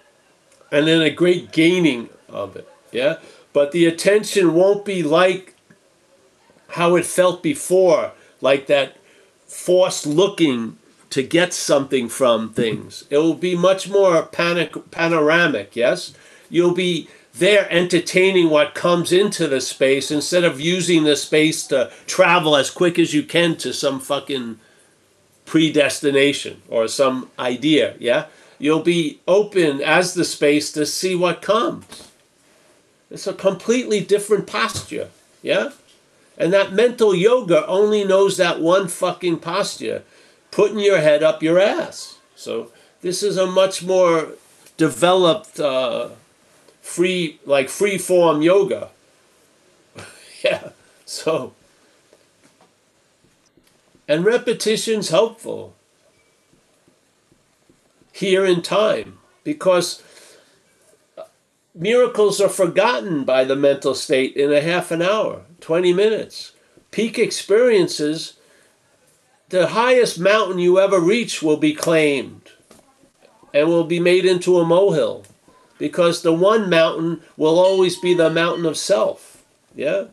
and then a great gaining of it. Yeah. But the attention won't be like how it felt before, like that forced looking to get something from things. It will be much more panic, panoramic, yes? You'll be there entertaining what comes into the space instead of using the space to travel as quick as you can to some fucking predestination or some idea, yeah? You'll be open as the space to see what comes. It's a completely different posture, yeah? And that mental yoga only knows that one fucking posture putting your head up your ass. So this is a much more developed, uh, free, like free form yoga. <laughs> yeah. So, and repetition's helpful here in time because miracles are forgotten by the mental state in a half an hour, 20 minutes. Peak experiences the highest mountain you ever reach will be claimed and will be made into a molehill because the one mountain will always be the mountain of self. Yeah?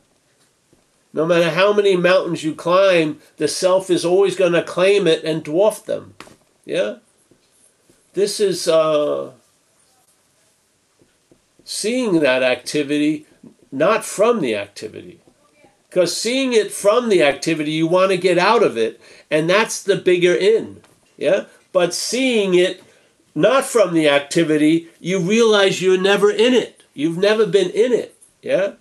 No matter how many mountains you climb, the self is always going to claim it and dwarf them. Yeah? This is uh, seeing that activity not from the activity. Because seeing it from the activity, you want to get out of it, and that's the bigger in. Yeah? But seeing it not from the activity, you realize you're never in it. You've never been in it. Yeah?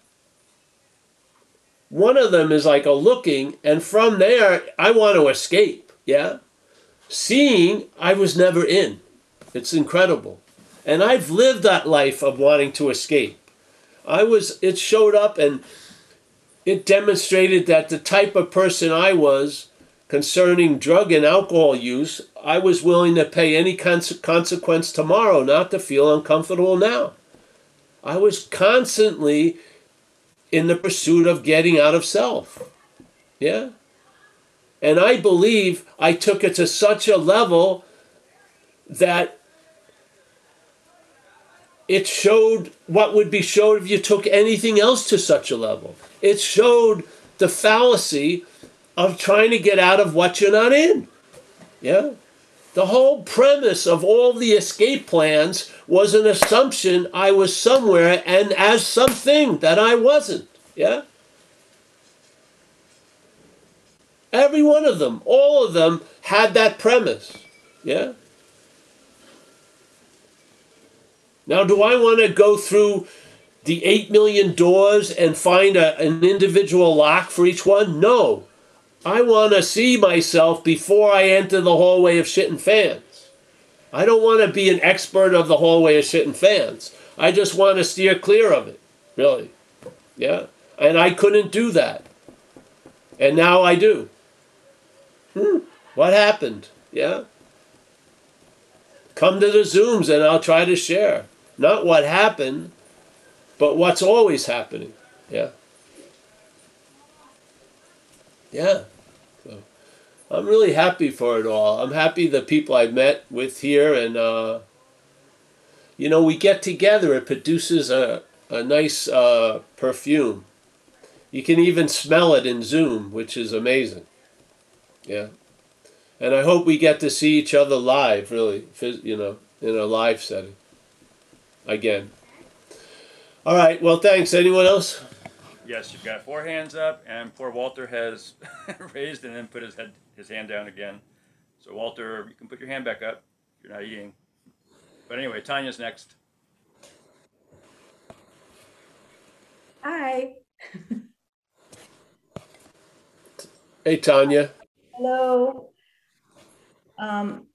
One of them is like a looking, and from there, I want to escape. Yeah. Seeing, I was never in. It's incredible. And I've lived that life of wanting to escape. I was, it showed up and it demonstrated that the type of person I was concerning drug and alcohol use, I was willing to pay any conse- consequence tomorrow not to feel uncomfortable now. I was constantly in the pursuit of getting out of self. Yeah? And I believe I took it to such a level that it showed what would be showed if you took anything else to such a level. It showed the fallacy of trying to get out of what you're not in. Yeah? The whole premise of all the escape plans was an assumption I was somewhere and as something that I wasn't. Yeah? Every one of them, all of them had that premise. Yeah? Now, do I want to go through the 8 million doors and find a, an individual lock for each one? No. I want to see myself before I enter the hallway of shitting fans. I don't want to be an expert of the hallway of shitting fans. I just want to steer clear of it, really. Yeah? And I couldn't do that. And now I do. Hmm. What happened? Yeah? Come to the Zooms and I'll try to share. Not what happened, but what's always happening. Yeah. Yeah. I'm really happy for it all. I'm happy the people I've met with here and uh, you know, we get together, it produces a, a nice uh, perfume. You can even smell it in Zoom, which is amazing. Yeah. And I hope we get to see each other live, really, you know, in a live setting. Again. All right. Well, thanks. Anyone else? Yes, you've got four hands up, and poor Walter has <laughs> raised and then put his head his hand down again. So Walter, you can put your hand back up. You're not eating. But anyway, Tanya's next. Hi. <laughs> Hey, Tanya. Hello. Um,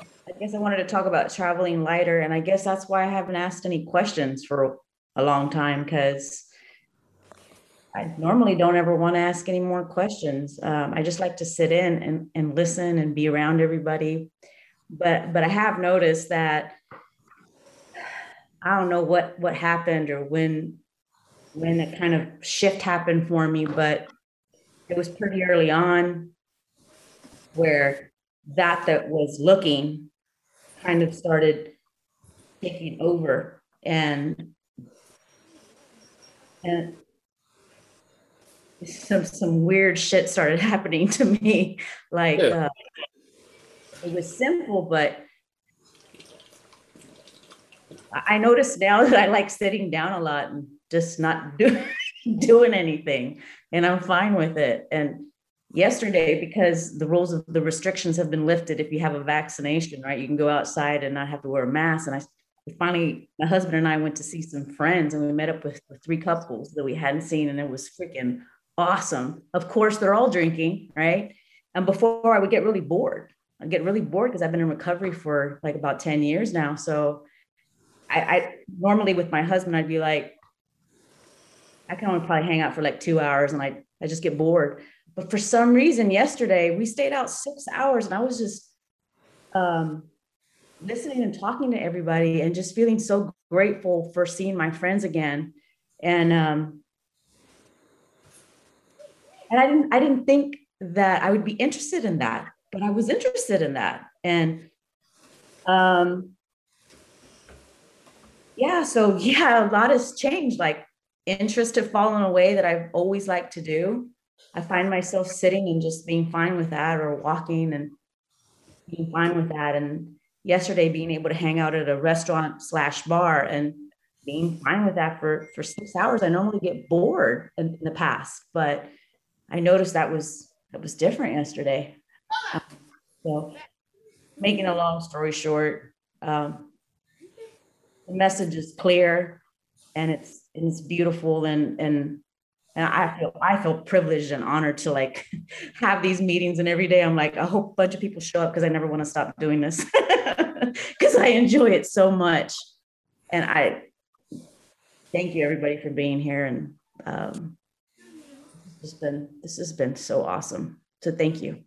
I guess I wanted to talk about traveling lighter, and I guess that's why I haven't asked any questions for a long time because I normally don't ever want to ask any more questions. Um, I just like to sit in and, and listen and be around everybody. But but I have noticed that I don't know what what happened or when when that kind of shift happened for me, but it was pretty early on where that that was looking kind of started taking over and and some some weird shit started <laughs> happening to me like Yeah. uh, it was simple but I noticed now <laughs> that I like sitting down a lot and just not <laughs> do, doing anything and I'm fine with it. And yesterday, because the rules of the restrictions have been lifted, if you have a vaccination, right, you can go outside and not have to wear a mask. And I finally, my husband and I went to see some friends and we met up with, with three couples that we hadn't seen, and it was freaking awesome. Of course, they're all drinking, right? And before I would get really bored. I'd get really bored because I've been in recovery for like about 10 years now. So I, I normally with my husband, I'd be like, I can only probably hang out for like two hours and I, I just get bored. But for some reason, yesterday we stayed out six hours and I was just um, listening and talking to everybody and just feeling so grateful for seeing my friends again. And um, and I didn't I didn't think that I would be interested in that, but I was interested in that. And um, yeah, so <laughs> yeah, a lot has changed. Like interest have fallen away that I've always liked to do. I find myself sitting and just being fine with that or walking and being fine with that. And yesterday being able to hang out at a restaurant slash bar and being fine with that for, for six hours. I normally get bored in, in the past, but I noticed that was that was different yesterday. Um, so making a long story short, um, the message is clear and it's and it's beautiful and and and I feel I feel privileged and honored to like <laughs> have these meetings. And every day I'm like, I hope a bunch of people show up because I never want to stop doing this <laughs> because I enjoy it so much. And I thank you everybody for being here. And um, has been this has been so awesome. So thank you.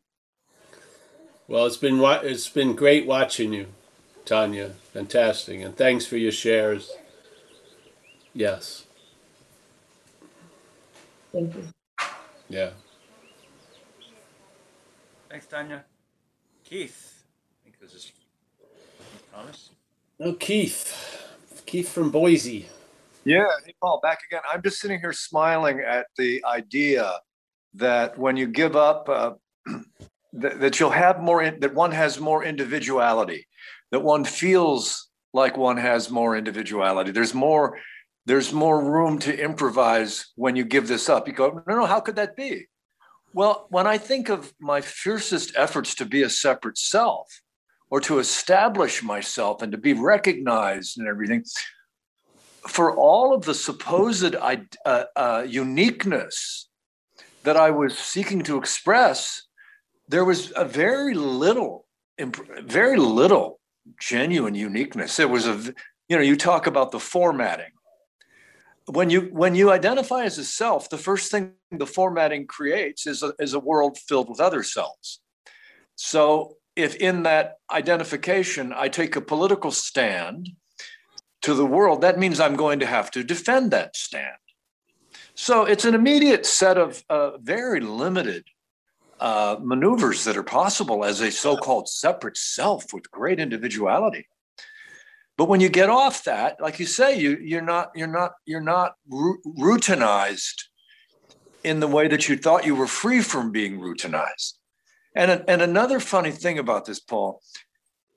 Well, it's been it's been great watching you, Tanya. Fantastic, and thanks for your shares. Yes, Thank you. yeah. Thanks, Tanya. Keith, I think this is Thomas. No, Keith. Keith from Boise. Yeah, hey Paul, back again. I'm just sitting here smiling at the idea that when you give up, uh, <clears throat> that, that you'll have more, in, that one has more individuality, that one feels like one has more individuality. There's more, there's more room to improvise when you give this up. You go, no, no, how could that be? Well, when I think of my fiercest efforts to be a separate self or to establish myself and to be recognized and everything, for all of the supposed uh, uh, uniqueness that I was seeking to express, there was a very little, very little genuine uniqueness. It was a, you know, you talk about the formatting. When you when you identify as a self, the first thing the formatting creates is a, is a world filled with other selves. So if in that identification I take a political stand to the world, that means I'm going to have to defend that stand. So it's an immediate set of uh, very limited uh, maneuvers that are possible as a so called separate self with great individuality. But when you get off that, like you say, you, you're not you're not you're not routinized in the way that you thought you were free from being routinized. And, and another funny thing about this, Paul,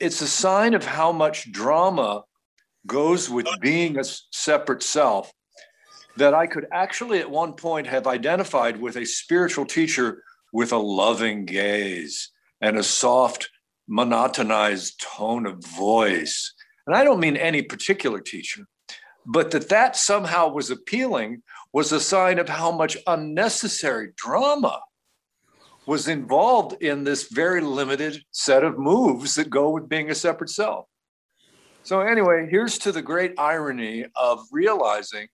it's a sign of how much drama goes with being a separate self that I could actually at one point have identified with a spiritual teacher with a loving gaze and a soft, monotonized tone of voice. And I don't mean any particular teacher, but that that somehow was appealing was a sign of how much unnecessary drama was involved in this very limited set of moves that go with being a separate self. So, anyway, here's to the great irony of realizing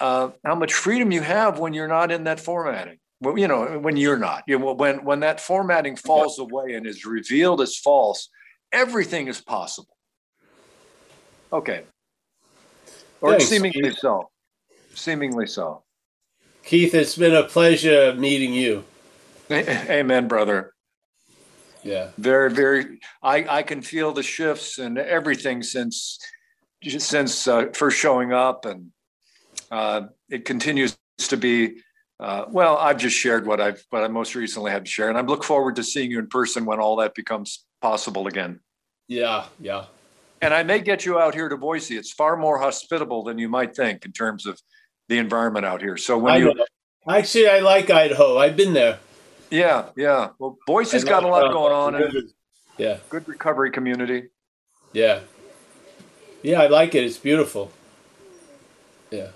uh, how much freedom you have when you're not in that formatting. Well, you know, when you're not, you know, when when that formatting falls away and is revealed as false, everything is possible. Okay, or Thanks, seemingly Keith. so. Seemingly so. Keith, it's been a pleasure meeting you. <laughs> Amen, brother. Yeah. Very, very. I I can feel the shifts and everything since since uh, first showing up, and uh, it continues to be. Uh, well, I've just shared what I've what I most recently had to share, and I look forward to seeing you in person when all that becomes possible again. Yeah. Yeah. And I may get you out here to Boise. It's far more hospitable than you might think in terms of the environment out here. So when I you, know. Actually, I like Idaho. I've been there. Yeah, yeah. Well, Boise's I got a lot uh, going on and Yeah. good recovery community. Yeah. Yeah, I like it. It's beautiful. Yeah.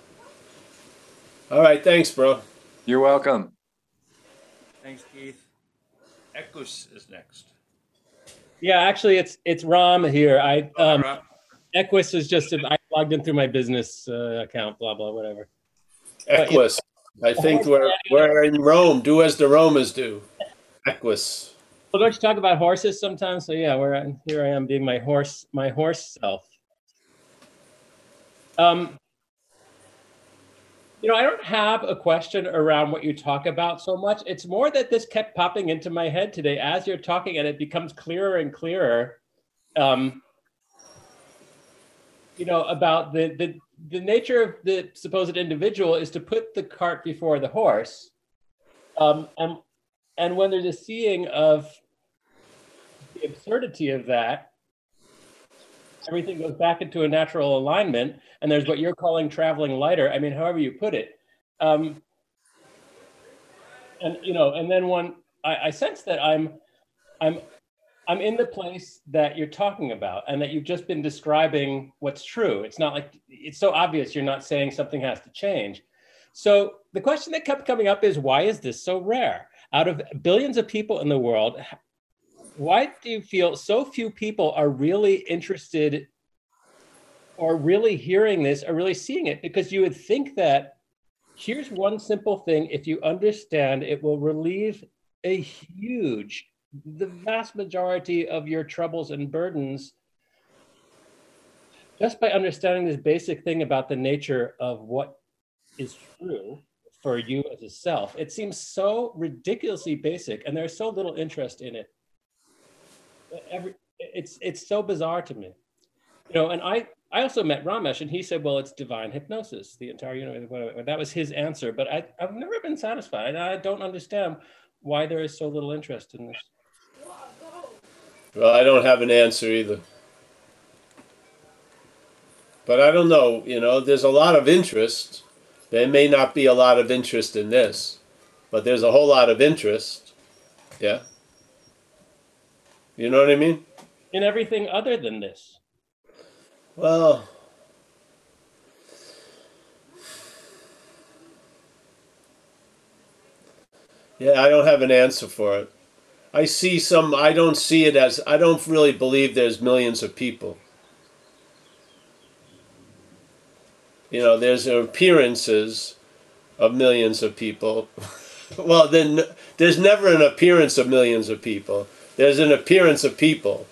All right. Thanks, bro. You're welcome. Thanks, Keith. Equus is next. Yeah, actually, it's it's Ram here. I um, Equus is just a, I logged in through my business uh, account. Blah blah whatever. But. Equus. I think we're we're in Rome. Do as the Romans do. Equus. Well, don't you talk about horses sometimes? So yeah, where here I am being my horse my horse self. Um, you know, I don't have a question around what you talk about so much. It's more that this kept popping into my head today as you're talking, and it becomes clearer and clearer. Um, you know, about the the the nature of the supposed individual is to put the cart before the horse, um, and and when there's a seeing of the absurdity of that, everything goes back into a natural alignment and there's what you're calling traveling lighter. I mean however you put it. Um, and you know and then when I, I sense that i'm i'm i'm in the place that you're talking about and that you've just been describing what's true it's not like it's so obvious you're not saying something has to change So the question that kept coming up is why is this so rare? Out of billions of people in the world, why do you feel so few people are really interested or really hearing this or really seeing it? Because you would think that here's one simple thing if you understand, it will relieve a huge, the vast majority of your troubles and burdens just by understanding this basic thing about the nature of what is true for you as a self. It seems so ridiculously basic, and there's so little interest in it. Every, it's it's so bizarre to me, you know. And I I also met Ramesh, and he said, "Well, it's divine hypnosis, the entire universe." That was his answer, but I I've never been satisfied. And I don't understand why there is so little interest in this. Well, I don't have an answer either. But I don't know, you know, there's a lot of interest. There may not be a lot of interest in this, but there's a whole lot of interest. Yeah. You know what I mean? In everything other than this. Well, yeah, I don't have an answer for it. I see some, I don't see it as, I don't really believe there's millions of people. You know, there's appearances of millions of people. <laughs> well, then there's never an appearance of millions of people. There's an appearance of people.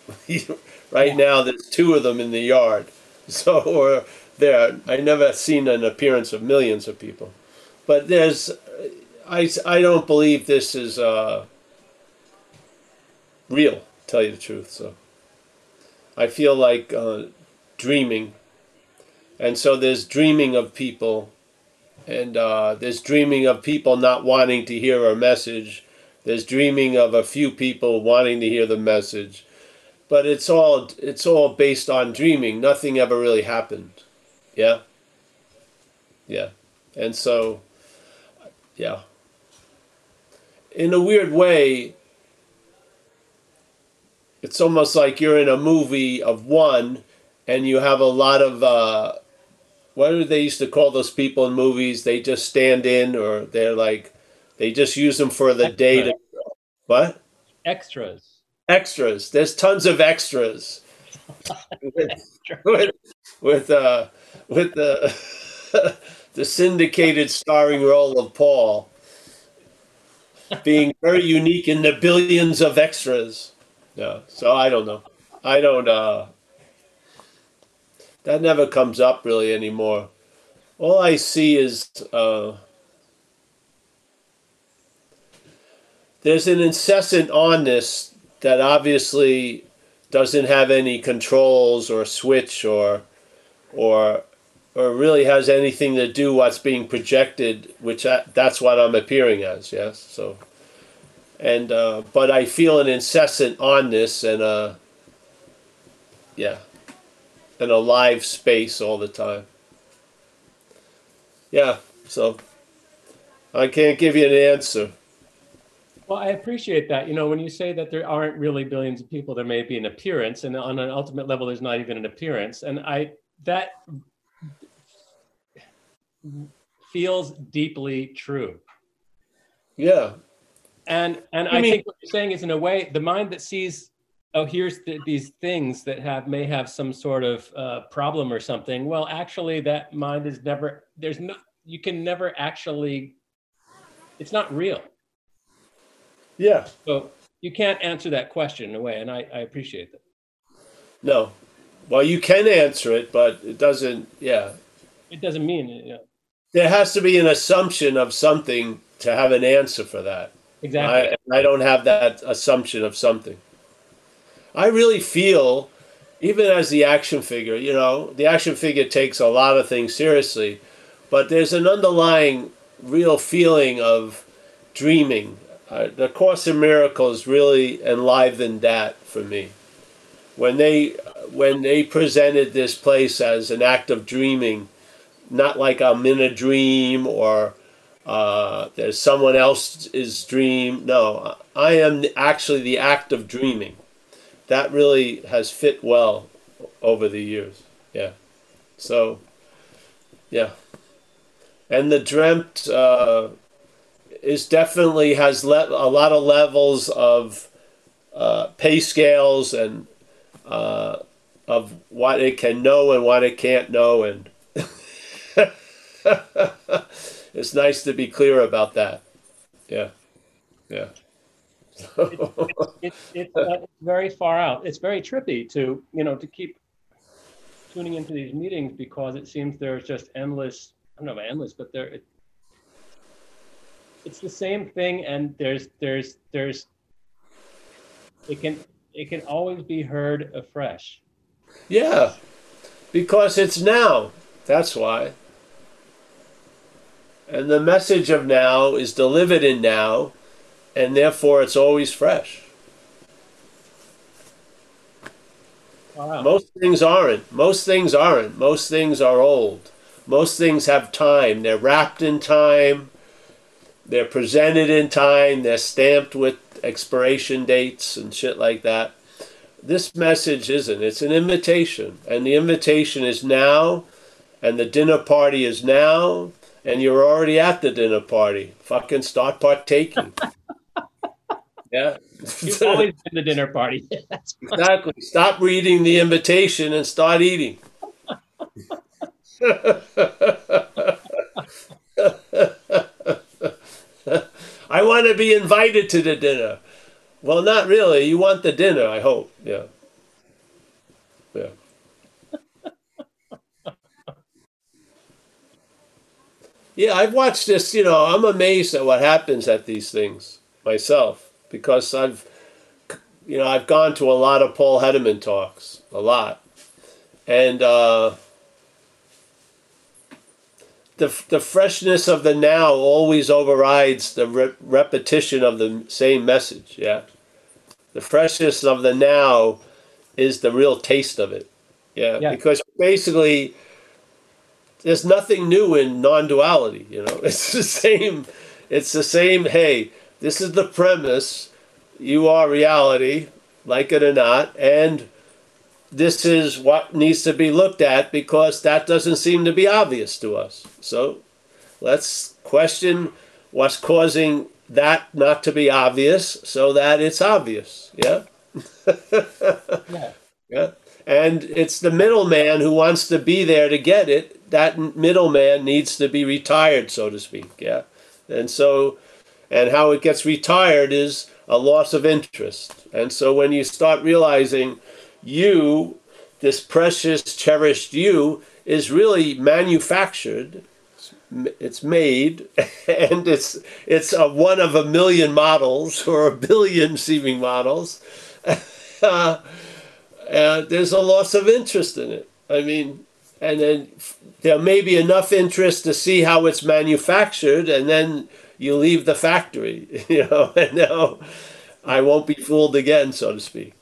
<laughs> right now, there's two of them in the yard. <laughs> So, or there, I never seen an appearance of millions of people. But there's, I, I don't believe this is uh, real, tell you the truth. So, I feel like uh, dreaming. And so there's dreaming of people and uh, there's dreaming of people not wanting to hear our message. There's dreaming of a few people wanting to hear the message. But it's all it's all based on dreaming. Nothing ever really happened. Yeah? Yeah. And so yeah. In a weird way it's almost like you're in a movie of one and you have a lot of uh, what do they used to call those people in movies? They just stand in, or they're like, they just use them for the Extra. day to what? Extras. Extras. There's tons of extras. with, <laughs> with with uh with the <laughs> the syndicated starring role of Paul being very unique in the billions of extras. Yeah. So I don't know. I don't uh that never comes up really anymore. All I see is uh, there's an incessant onness that obviously doesn't have any controls or switch or or or really has anything to do what's being projected, which I, that's what I'm appearing as. Yes, so and uh, but I feel an incessant onness and uh, yeah in a live space all the time. Yeah, so I can't give you an answer. Well, I appreciate that. You know, when you say that there aren't really billions of people, there may be an appearance, and on an ultimate level, there's not even an appearance. And I that feels deeply true. Yeah. And and I I mean- think what you're saying is in a way, the mind that sees, oh, here's the, these things that have may have some sort of uh, problem or something. Well, actually, that mind is never. There's no. You can never actually. It's not real. Yeah. So you can't answer that question in a way, and I, I appreciate that. No. Well, you can answer it, but it doesn't. Yeah. It doesn't mean you know, There has to be an assumption of something to have an answer for that. Exactly. I, I don't have that assumption of something. I really feel, even as the action figure, you know, the action figure takes a lot of things seriously, but there's an underlying real feeling of dreaming. Uh, the Course in Miracles really enlivened that for me. When they when they presented this place as an act of dreaming, not like I'm in a dream or uh, there's someone else's dream. No, I am actually the act of dreaming. That really has fit well over the years. Yeah. So, yeah. and the dreamt uh, is definitely has le- a lot of levels of uh, pay scales and uh, of what it can know and what it can't know, and <laughs> it's nice to be clear about that. Yeah, yeah. It's it's, uh, it's very far out. It's very trippy to you know to keep tuning into these meetings because it seems there's just endless. I don't know about endless, but there it, it's the same thing, and there's there's there's it can it can always be heard afresh. Yeah, because it's now. That's why. And the message of now is delivered in now, and therefore it's always fresh. Wow. Most things aren't. Most things aren't. Most things are old. Most things have time. They're wrapped in time. They're presented in time. They're stamped with expiration dates and shit like that. This message isn't. It's an invitation. And the invitation is now, and the dinner party is now, and you're already at the dinner party. Fucking start partaking. <laughs> yeah. You've always been the dinner party. <laughs> Exactly. Stop reading the invitation and start eating. <laughs> I want to be invited to the dinner. Well, not really. You want the dinner, I hope. Yeah. Yeah. Yeah, I've watched this, you know, I'm amazed at what happens at these things myself because I've you know, I've gone to a lot of Paul Hedderman talks, a lot, and uh, the the freshness of the now always overrides the re- repetition of the same message. Yeah, the freshness of the now is the real taste of it. Yeah, Yeah. because basically, there's nothing new in non-duality. You know, <laughs> it's the same. It's the same. Hey, this is the premise you are reality, like it or not, and this is what needs to be looked at because that doesn't seem to be obvious to us. So let's question what's causing that not to be obvious so that it's obvious. Yeah? <laughs> yeah. Yeah. And it's the middleman who wants to be there to get it. That middleman needs to be retired, so to speak. Yeah. And so, and how it gets retired is a loss of interest. And so when you start realizing you, this precious, cherished you, is really manufactured, it's made, <laughs> and it's it's a one of a million models or a billion seeming models. <laughs> uh, there's a loss of interest in it. I mean, and then there may be enough interest to see how it's manufactured, and then you leave the factory, <laughs> you know, and now I won't be fooled again, so to speak.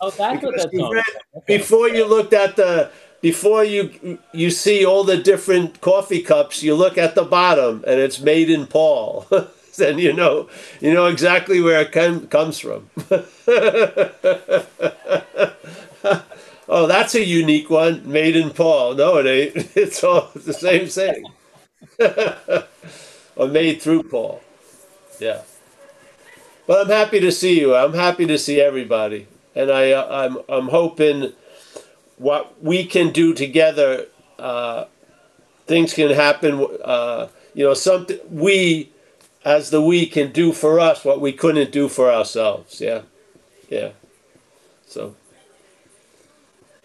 Oh, that's what that's read- <laughs> before you looked at the before you you see all the different coffee cups, you look at the bottom and it's made in Paul. <laughs> then you know you know exactly where it com- comes from. Oh, that's a unique one, made in Paul. No, it ain't. <laughs> It's all the same thing. <laughs> or made through Paul. Yeah. But I'm happy to see you. I'm happy to see everybody, and I uh, I'm I'm hoping what we can do together. Uh, things can happen. Uh, you know, something we as the we can do for us what we couldn't do for ourselves. Yeah, yeah. So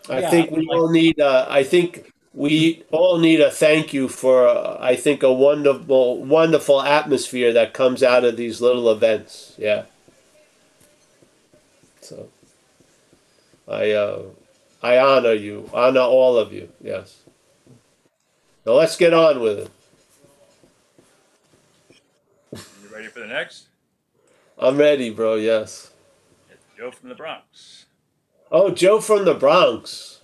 I Yeah, think we like- all need. Uh, I think we all need a thank you for. Uh, I think a wonderful, wonderful atmosphere that comes out of these little events. Yeah. So I uh, I honor you, honor all of you. Yes. Now let's get on with it. You ready for the next? I'm ready, bro. Yes. It's Joe from the Bronx. Oh, Joe from the Bronx.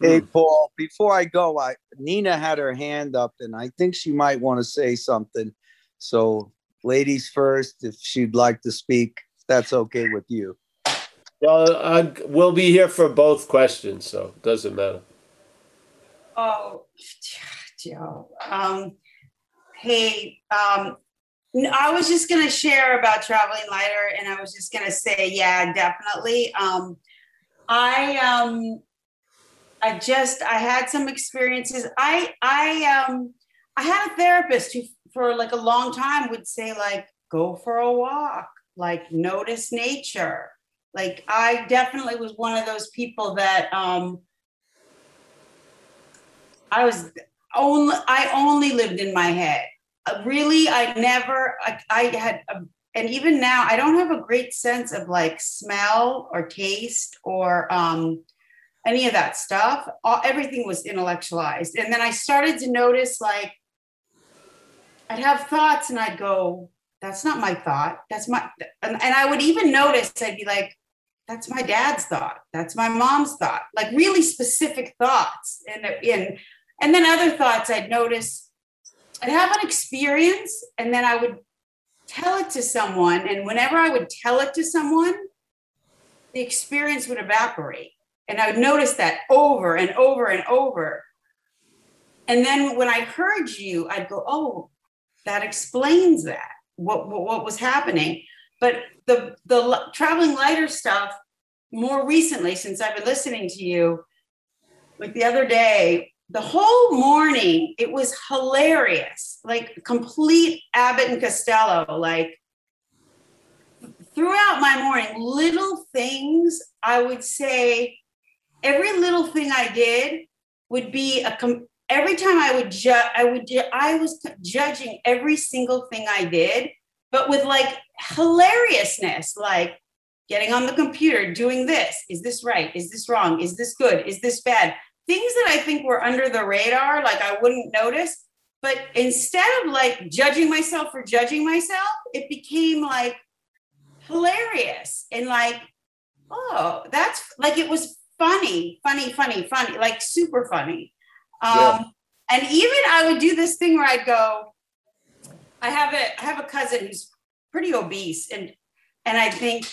Hey, Paul, before I go, I, Nina had her hand up and I think she might want to say something. So, ladies first, if she'd like to speak, that's okay with you. Well, I, we'll be here for both questions, so it doesn't matter. Oh, Joe. Um, hey, um, n- I was just gonna share about traveling lighter, and I was just gonna say, yeah, definitely. Um, I um, I just I had some experiences. I I um, I had a therapist who, for like a long time, would say like, go for a walk, like notice nature. Like I definitely was one of those people that um, I was only I only lived in my head. Uh, really, I never I, I had a, and even now I don't have a great sense of like smell or taste or um, any of that stuff. All, everything was intellectualized, and then I started to notice like I'd have thoughts and I'd go, "That's not my thought. That's my," and, and I would even notice I'd be like, "That's my dad's thought. That's my mom's thought." Like really specific thoughts, and in and then other thoughts I'd notice, I'd have an experience and then I would tell it to someone. And whenever I would tell it to someone, the experience would evaporate. And I would notice that over and over and over. And then when I heard you, I'd go, oh, that explains that, what, what, what was happening. But the, the traveling lighter stuff, more recently, since I've been listening to you, like the other day, the whole morning it was hilarious like complete abbott and costello like throughout my morning little things i would say every little thing i did would be a com- every time i would judge i would ju- i was judging every single thing i did but with like hilariousness like getting on the computer doing this is this right is this wrong is this good is this bad things that I think were under the radar, like I wouldn't notice. But instead of like judging myself for judging myself, it became like hilarious and like, oh, that's like it was funny, funny, funny, funny, like super funny. Um, yeah. And even I would do this thing where I'd go, I have a I have a cousin who's pretty obese, and and I think,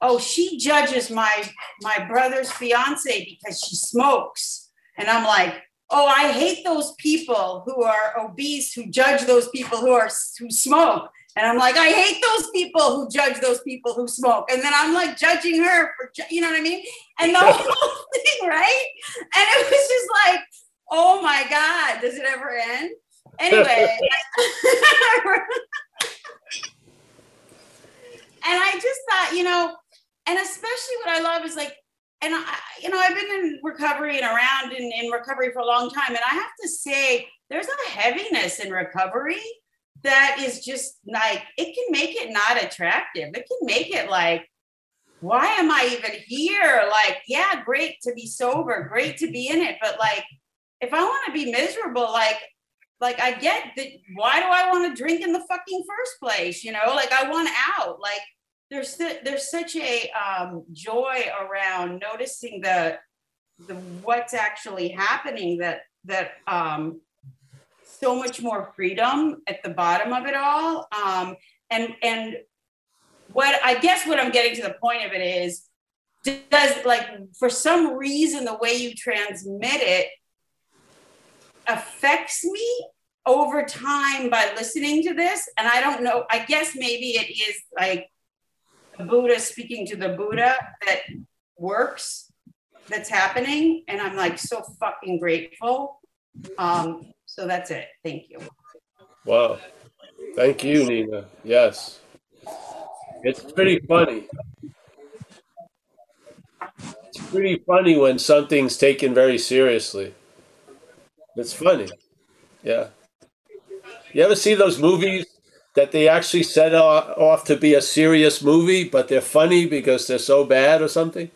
oh, she judges my my brother's fiance because she smokes. And I'm like, oh, I hate those people who are obese who judge those people who are who smoke. And I'm like, I hate those people who judge those people who smoke. And then I'm like judging her for, you know what I mean? And the <laughs> whole thing, right? And it was just like, oh my God, does it ever end? Anyway. <laughs> <laughs> and I just thought, you know, and especially what I love is like, and I, you know, I've been in recovery and around in, in recovery for a long time. And I have to say, there's a heaviness in recovery that is just like, it can make it not attractive. It can make it like, why am I even here? Like, yeah, great to be sober, great to be in it. But like, if I want to be miserable, like, like I get that. Why do I want to drink in the fucking first place? You know, like I want out. Like there's there's such a um, joy around noticing the the what's actually happening that that um, so much more freedom at the bottom of it all. Um, and and what i guess what i'm getting to the point of it is does like for some reason the way you transmit it affects me over time by listening to this. And i don't know i guess maybe it is like the Buddha speaking to the Buddha that works, that's happening. And I'm like so fucking grateful. Um, so that's it. Thank you. Wow. Thank you, Nina. Yes. It's pretty funny. It's pretty funny when something's taken very seriously. It's funny. Yeah. You ever see those movies that they actually set off to be a serious movie, but they're funny because they're so bad or something.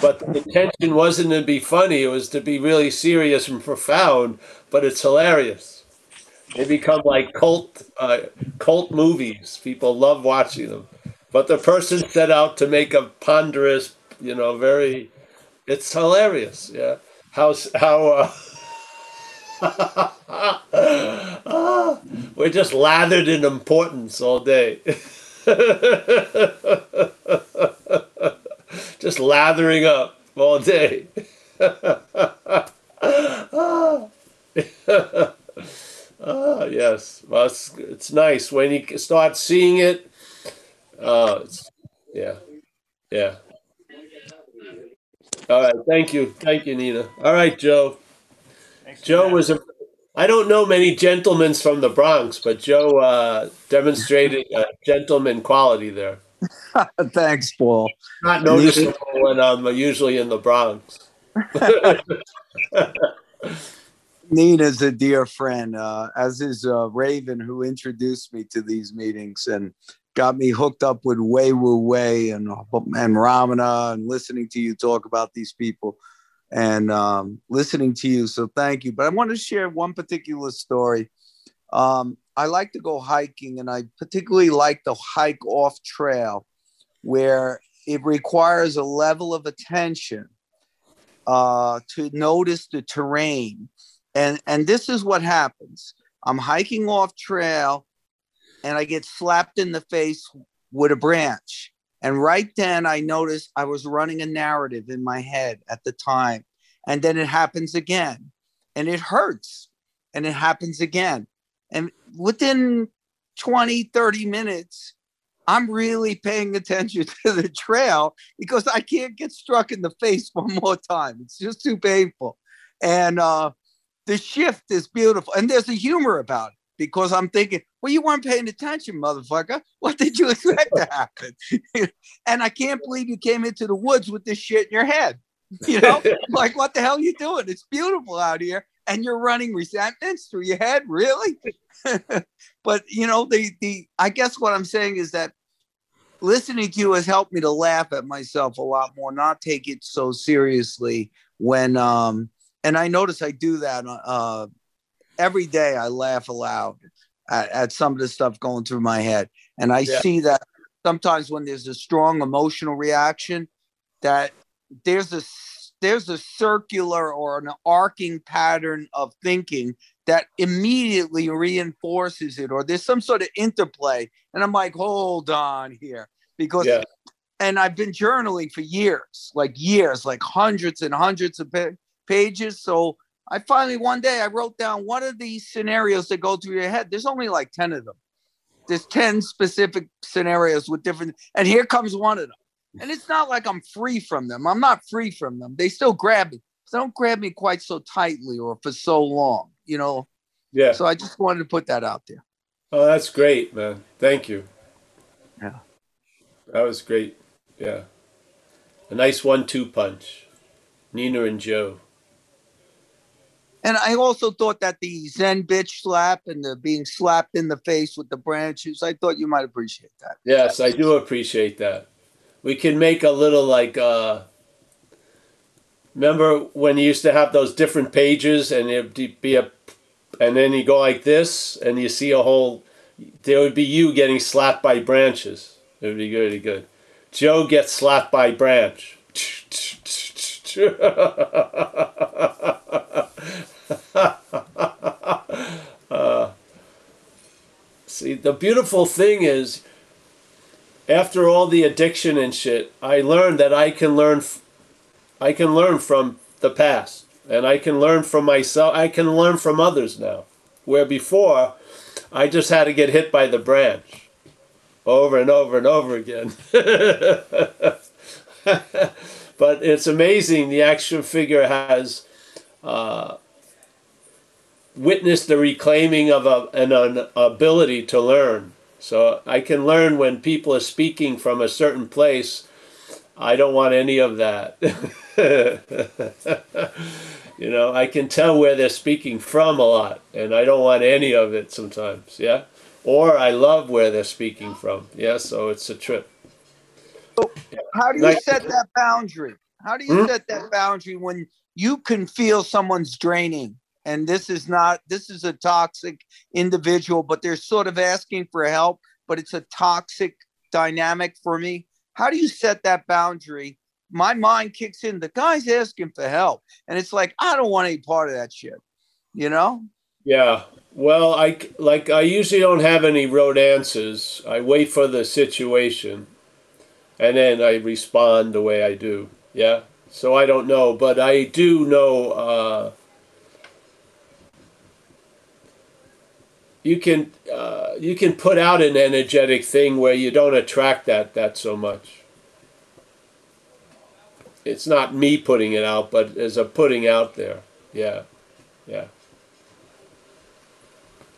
But the intention wasn't to be funny; it was to be really serious and profound. But it's hilarious. They become like cult uh, cult movies. People love watching them. But the person set out to make a ponderous, you know, very. It's hilarious. Yeah. How how. Uh, <laughs> we're just lathered in importance all day. <laughs> just lathering up all day. <laughs> Ah, yes. Well, it's, it's nice when you start seeing it. Uh, yeah, yeah. All right. Thank you. Thank you, Nina. All right, Joe. Thanks, Joe was a. I don't know many gentlemen from the Bronx, but Joe uh, demonstrated a gentleman quality there. <laughs> Thanks, Paul. Not noticeable when I'm usually in the Bronx. <laughs> Nina's a dear friend, uh, as is uh, Raven, who introduced me to these meetings and got me hooked up with Wei Wu Wei and and Ramana and listening to you talk about these people and um, listening to you. So thank you. But I want to share one particular story. Um, I like to go hiking, and I particularly like to hike off trail, where it requires a level of attention uh, to notice the terrain. And, and this is what happens I'm hiking off trail and I get slapped in the face with a branch. And right then I noticed I was running a narrative in my head at the time. And then it happens again and it hurts and it happens again. And within 20, 30 minutes, I'm really paying attention <laughs> to the trail because I can't get struck in the face one more time. It's just too painful. And uh, the shift is beautiful. And there's a humor about it because I'm thinking, well, you weren't paying attention, motherfucker. What did you expect to happen? <laughs> and I can't believe you came into the woods with this shit in your head. <laughs> You know, like, what the hell are you doing? It's beautiful out here. And you're running resentments through your head, really? <laughs> but you know, the the I guess what I'm saying is that listening to you has helped me to laugh at myself a lot more, not take it so seriously when um and I notice I do that uh every day I laugh aloud at, at some of the stuff going through my head. And I Yeah. see that sometimes when there's a strong emotional reaction, that there's a there's a circular or an arcing pattern of thinking that immediately reinforces it, or there's some sort of interplay. And I'm like, hold on here. Because Yeah. and I've been journaling for years, like years, like hundreds and hundreds of pages. So I finally one day I wrote down one of these scenarios that go through your head. There's only like 10 of them. There's 10 specific scenarios with different, and here comes one of them. And it's not like I'm free from them. I'm not free from them. They still grab me. They don't grab me quite so tightly or for so long, you know. Yeah. So I just wanted to put that out there. Oh, that's great, man. Thank you. Yeah. That was great. Yeah. A nice one two punch. Nina and Joe. And I also thought that the Zen bitch slap and the being slapped in the face with the branches, I thought you might appreciate that. Yes, I do appreciate that. We can make a little like uh remember when you used to have those different pages and it'd be a and then you go like this and you see a whole there would be you getting slapped by branches. It would be really good. Joe gets slapped by branch. <laughs> <laughs> Uh, <laughs> see, the beautiful thing is, after all the addiction and shit, I learned that I can learn, I can learn from the past, and I can learn from myself. I can learn from others now, where before, I just had to get hit by the branch, over and over and over again. <laughs> but it's amazing the action figure has. Uh, witnessed the reclaiming of a, an, an ability to learn. So I can learn when people are speaking from a certain place. I don't want any of that. <laughs> you know, I can tell where they're speaking from a lot, and I don't want any of it sometimes. Yeah. Or I love where they're speaking from. Yeah. So it's a trip. How do you Like- set that boundary? How do you Hmm? set that boundary when you can feel someone's draining? And this is not, this is a toxic individual, but they're sort of asking for help, but it's a toxic dynamic for me. How do you set that boundary? My mind kicks in. The guy's asking for help. And it's like, I don't want any part of that shit, you know? Yeah. Well, I like I usually don't have any road answers. I wait for the situation, and then I respond the way I do. Yeah. So I don't know, but I do know. Uh, you can uh, you can put out an energetic thing where you don't attract that that so much. It's not me putting it out, but as a putting out there. Yeah, yeah.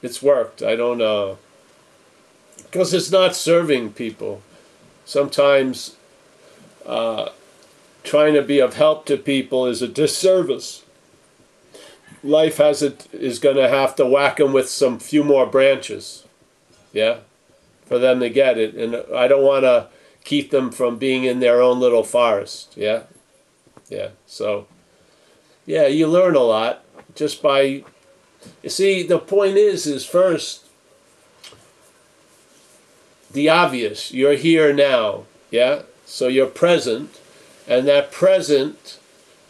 It's worked. I don't know because it's not serving people. Sometimes uh, trying to be of help to people is a disservice. Life has it is going to have to whack them with some few more branches, yeah, for them to get it. And I don't want to keep them from being in their own little forest, yeah, yeah. So, yeah, you learn a lot just by. You see, the point is, is first the obvious. You're here now, yeah. So you're present, and that present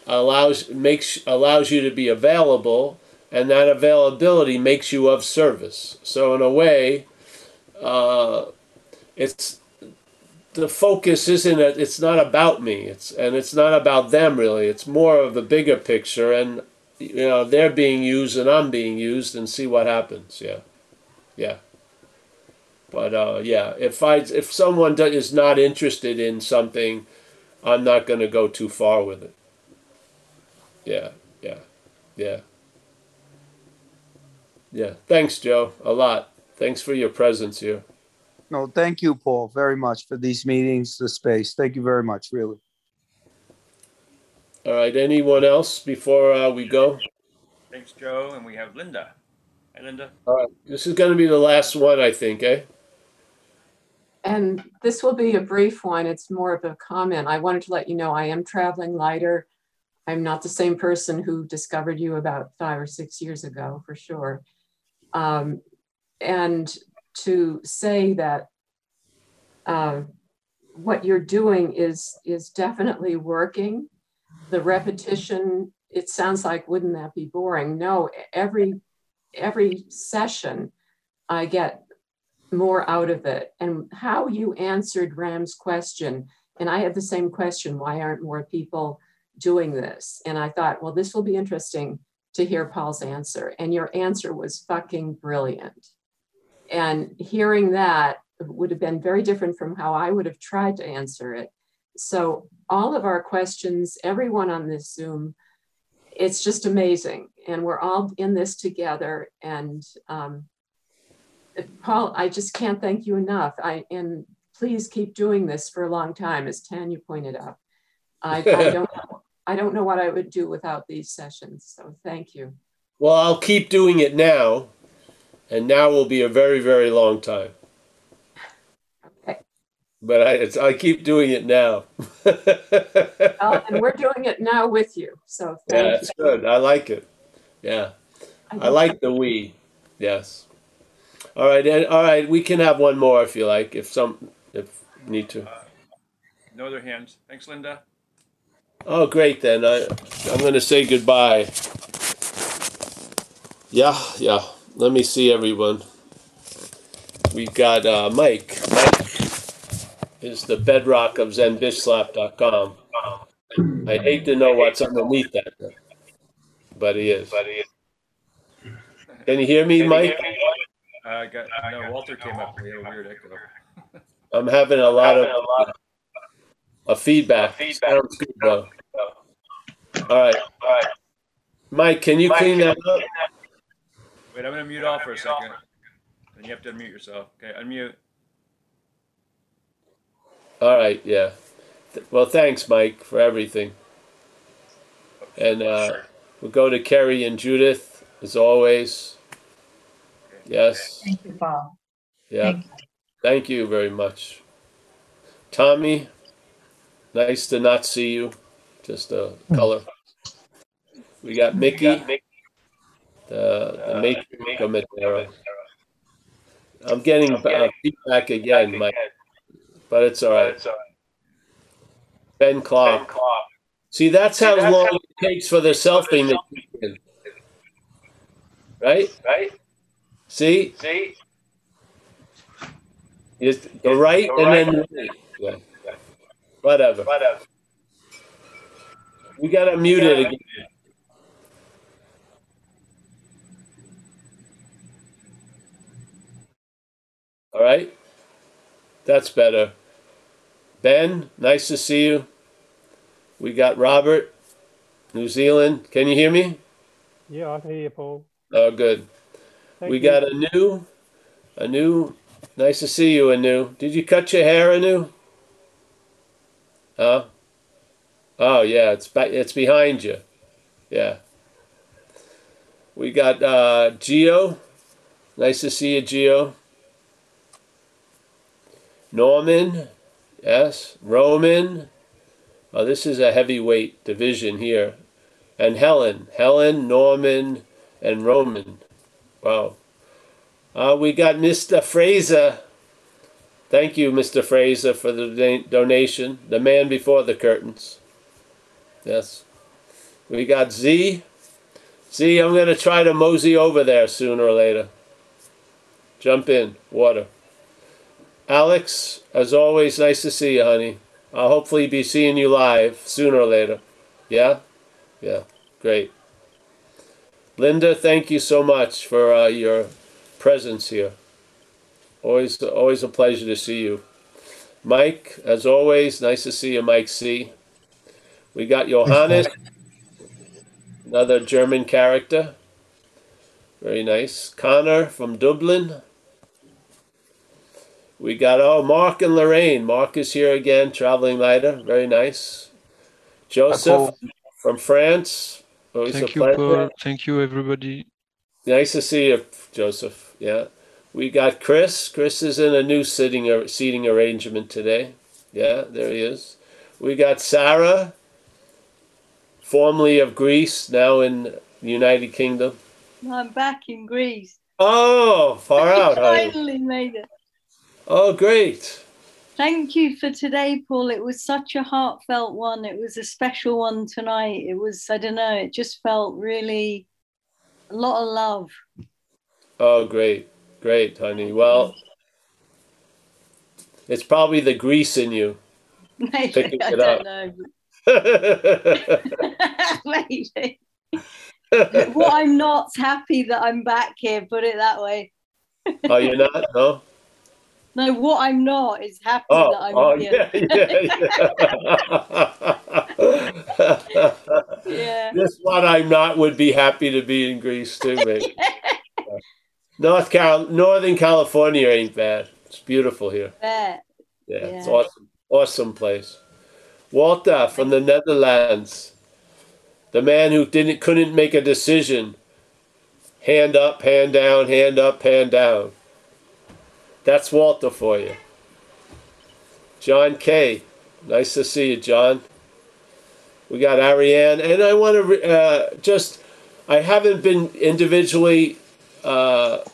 allows makes allows you to be available, and that availability makes you of service. So in a way, uh, it's the focus isn't a, it's not about me. It's and it's not about them really. It's more of a bigger picture, and you know they're being used and I'm being used, and see what happens. Yeah, yeah. But uh, yeah, if I if someone is not interested in something, I'm not going to go too far with it. Yeah, yeah, yeah, yeah. Thanks, Joe, a lot. Thanks for your presence here. No, thank you, Paul, very much for these meetings, the space. Thank you very much, really. All right. Anyone else before uh, we go? Thanks, Joe. And we have Linda. Hi, Linda. All right. This is going to be the last one, I think, eh? And this will be a brief one. It's more of a comment. I wanted to let you know I am traveling lighter. I'm not the same person who discovered you about five or six years ago, for sure. Um, and to say that uh, what you're doing is is definitely working. The repetition, it sounds like, wouldn't that be boring? No, every every session, I get more out of it. And how you answered Ram's question, and I had the same question: Why aren't more people doing this? And I thought, well, this will be interesting to hear Paul's answer. And your answer was fucking brilliant. And hearing that would have been very different from how I would have tried to answer it. So, all of our questions, everyone on this Zoom, it's just amazing. And we're all in this together. And um, Paul, I just can't thank you enough. I and please keep doing this for a long time, as Tanya pointed out. I, I <laughs> don't know, I don't know what I would do without these sessions. So thank you. Well, I'll keep doing it now, and now will be a very, very long time. Okay. But I, it's, I keep doing it now. <laughs> Well, and we're doing it now with you. So yeah, thank that's good. I like it. Yeah, I like the we. Yes. All right, and all right. We can have one more if you like, if some, if need to. Uh, no other hands. Thanks, Linda. Oh, great. Then I, I'm going to say goodbye. Yeah, yeah. Let me see everyone. We've got uh, Mike. Mike is the bedrock of ZenBitchSlap.com. I hate to know what's underneath that, but he is. But he is. Can you hear me, Mike? Uh, I got, no, Walter came up. We had a weird echo. I'm having a lot of a feedback. Sounds good though. All right, all right. Mike, can you clean that up? Wait, I'm gonna mute off for a second. And you have to unmute yourself. Okay, unmute. All right, yeah. Th- Well, thanks, Mike, for everything. And uh, we'll go to Kerry and Judith, as always. Yes, Thank you, Paul. yeah. Thank you. Thank you very much. Tommy, nice to not see you. Just a color. We got Mickey, the, the matriarch of Madeira. I'm getting uh, feedback again, Mike, but it's all right. Ben Clark. See, that's how long it takes for the selfing to kick in. Right? Right? See? See? It's the right and then the left. Whatever. Whatever. We gotta mute it again. All right? That's better. Ben, nice to see you. We got Robert, New Zealand. Can you hear me? Yeah, I can hear you, Paul. Oh, good. Thank we you. got a new, a new. Nice to see you, Anu. Did you cut your hair, Anu? Huh? Oh yeah, it's back. It's behind you. Yeah. We got uh, Geo. Nice to see you, Geo. Norman. Yes. Roman. Oh, this is a heavyweight division here. And Helen. Helen, Norman, and Roman. Wow. Uh, we got Mr. Fraser. Thank you, Mr. Fraser, for the donation. The man before the curtains. Yes. We got Z. Z, I'm going to try to mosey over there sooner or later. Jump in, water. Alex, as always, nice to see you, honey. I'll hopefully be seeing you live sooner or later. Yeah? Yeah, great. Linda, thank you so much for uh, your presence here. Always, always a pleasure to see you. Mike, as always, nice to see you, Mike C. We got Johannes, another German character. Very nice. Connor from Dublin. We got oh Mark and Lorraine. Mark is here again, traveling lighter. Very nice. Joseph from France. Always Thank a you. Paul. Thank you, everybody. Nice to see you, Joseph. Yeah. We got Chris. Chris is in a new sitting seating arrangement today. Yeah, there he is. We got Sarah, formerly of Greece, now in the United Kingdom. I'm back in Greece. Oh, far out. honey. Finally made it. Oh, great. Thank you for today, Paul. It was such a heartfelt one. It was a special one tonight. It was, I don't know, it just felt really a lot of love. Oh, great. Great, honey. Well, it's probably the grease in you. <laughs> Picking I it up <laughs> maybe well i'm not happy that I'm back here, put it that way. oh, you're not? No? No, what I'm not is happy Oh, that I'm oh here. yeah, yeah, yeah. <laughs> Yeah. Just what I'm not would be happy to be in Greece too, mate. North Cal- Northern California ain't bad. It's beautiful here. Bet. Yeah, it's awesome. Awesome place. Walter from the Netherlands. The man who didn't couldn't make a decision. Hand up, hand down, hand up, hand down. That's Walter for you. John K. Nice to see you, John. We got Ariane, and I want to uh, just. I haven't been individually uh,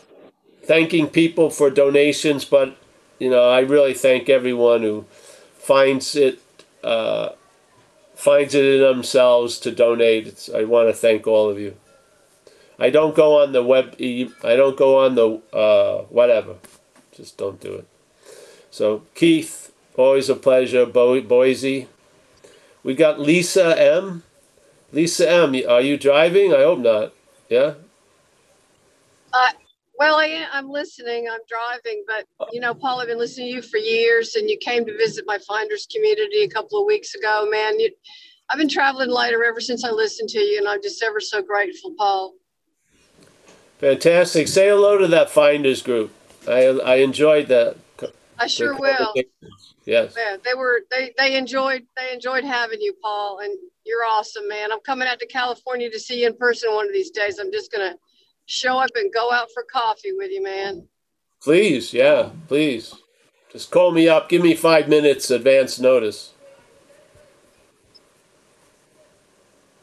thanking people for donations, but you know, I really thank everyone who finds it uh, finds it in themselves to donate. It's, I want to thank all of you. I don't go on the web. I don't go on the uh, whatever. Just don't do it. So Keith, always a pleasure. Bo- Boise. We got Lisa M. Lisa M. Are you driving? I hope not. Yeah. Uh, well, I am, I'm listening. I'm driving, but you know, Paul, I've been listening to you for years, and you came to visit my finders community a couple of weeks ago. Man, you, I've been traveling lighter ever since I listened to you, and I'm just ever so grateful, Paul. Fantastic. Say hello to that finders group. I I enjoyed that. I sure will. Yes. Yeah, they were they they enjoyed they enjoyed having you, Paul, and you're awesome, man. I'm coming out to California to see you in person one of these days. I'm just gonna show up and go out for coffee with you, man. Please, yeah, please. Just call me up. Give me five minutes advance notice.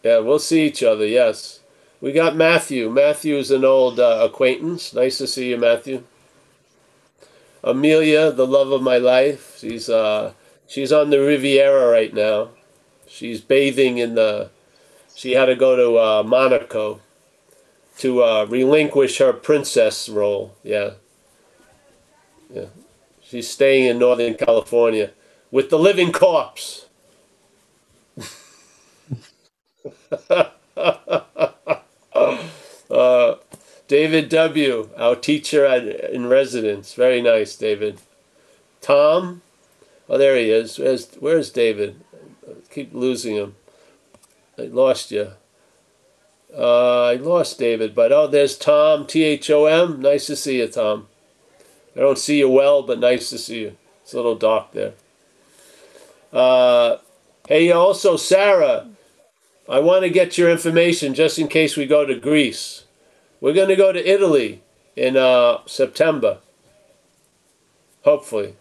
Yeah, we'll see each other. Yes, we got Matthew. Matthew's an old uh, acquaintance. Nice to see you, Matthew. Amelia, the love of my life. She's uh, she's on the Riviera right now. She's bathing in the. She had to go to uh, Monaco to uh, relinquish her princess role. Yeah. Yeah. She's staying in Northern California with the living corpse. <laughs> uh, David W., our teacher at, in residence. Very nice, David. Tom, oh, there he is. Where's, where's David? I keep losing him. I lost you. Uh, I lost David, but oh, there's Tom, T H O M. Nice to see you, Tom. I don't see you well, but nice to see you. It's a little dark there. Uh, hey, also, Sarah, I want to get your information just in case we go to Greece. We're going to go to Italy in uh, September, hopefully.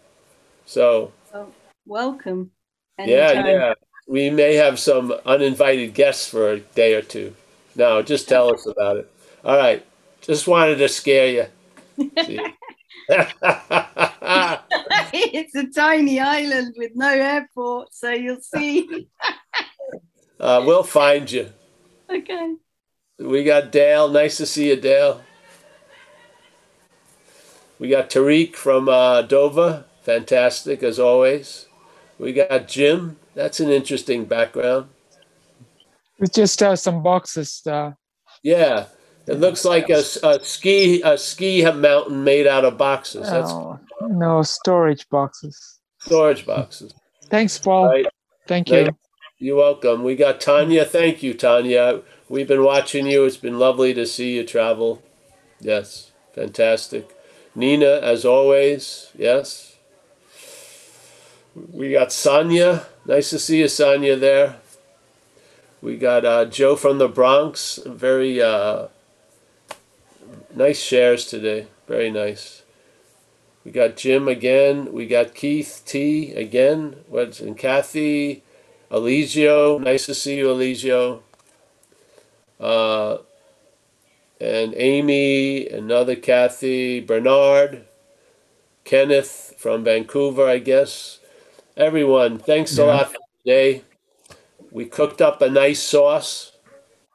So, So, welcome. yeah, yeah. We may have some uninvited guests for a day or two. No, just tell us about it. All right. Just wanted to scare you. <laughs> It's a tiny island with no airport, so you'll see. <laughs> uh, we'll find you. okay. We got Dale. Nice to see you, Dale. We got Tariq from uh, Dover. Fantastic as always. We got Jim. That's an interesting background. It's just uh, some boxes. Uh, Yeah, it looks like a, a ski a ski mountain made out of boxes. That's oh, no storage boxes. storage boxes. Thanks, Paul. Right. Thank you. You're welcome. We got Tanya. Thank you, Tanya. We've been watching you. It's been lovely to see you travel. Yes, fantastic. Nina, as always. Yes. We got Sonia. Nice to see you, Sonia, there. We got uh, Joe from the Bronx. Very uh, nice shares today. Very nice. We got Jim again. We got Keith T again. What's and Kathy, Eligio. Nice to see you, Eligio. Uh, and Amy, another Kathy, Bernard, Kenneth from Vancouver, I guess. Everyone, thanks a lot for today. We cooked up a nice sauce.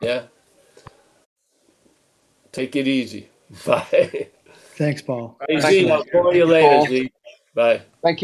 Yeah. Take it easy. <laughs> Bye. Thanks, Paul. Hey, Z, I'll call you later, Z. Bye. Thank you.